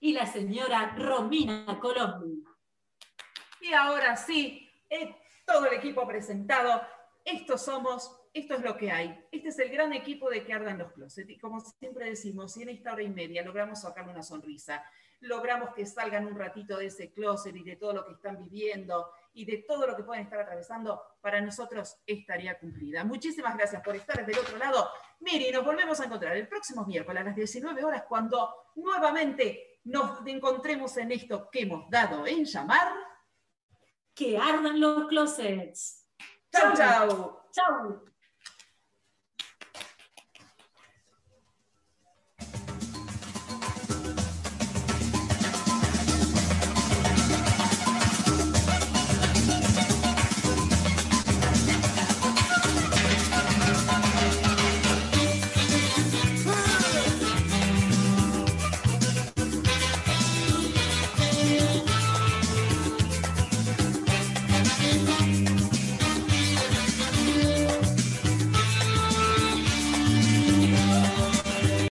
Y la señora Romina Colombi. Y ahora sí, eh, todo el equipo presentado. Estos somos, esto es lo que hay. Este es el gran equipo de que ardan los closets. Y como siempre decimos, si en esta hora y media logramos sacarle una sonrisa, logramos que salgan un ratito de ese closet y de todo lo que están viviendo y de todo lo que pueden estar atravesando, para nosotros estaría cumplida. Muchísimas gracias por estar del otro lado. Miri, nos volvemos a encontrar el próximo miércoles a las 19 horas cuando nuevamente nos encontremos en esto que hemos dado en llamar. Que ardan los closets. Chau, chau. Chau.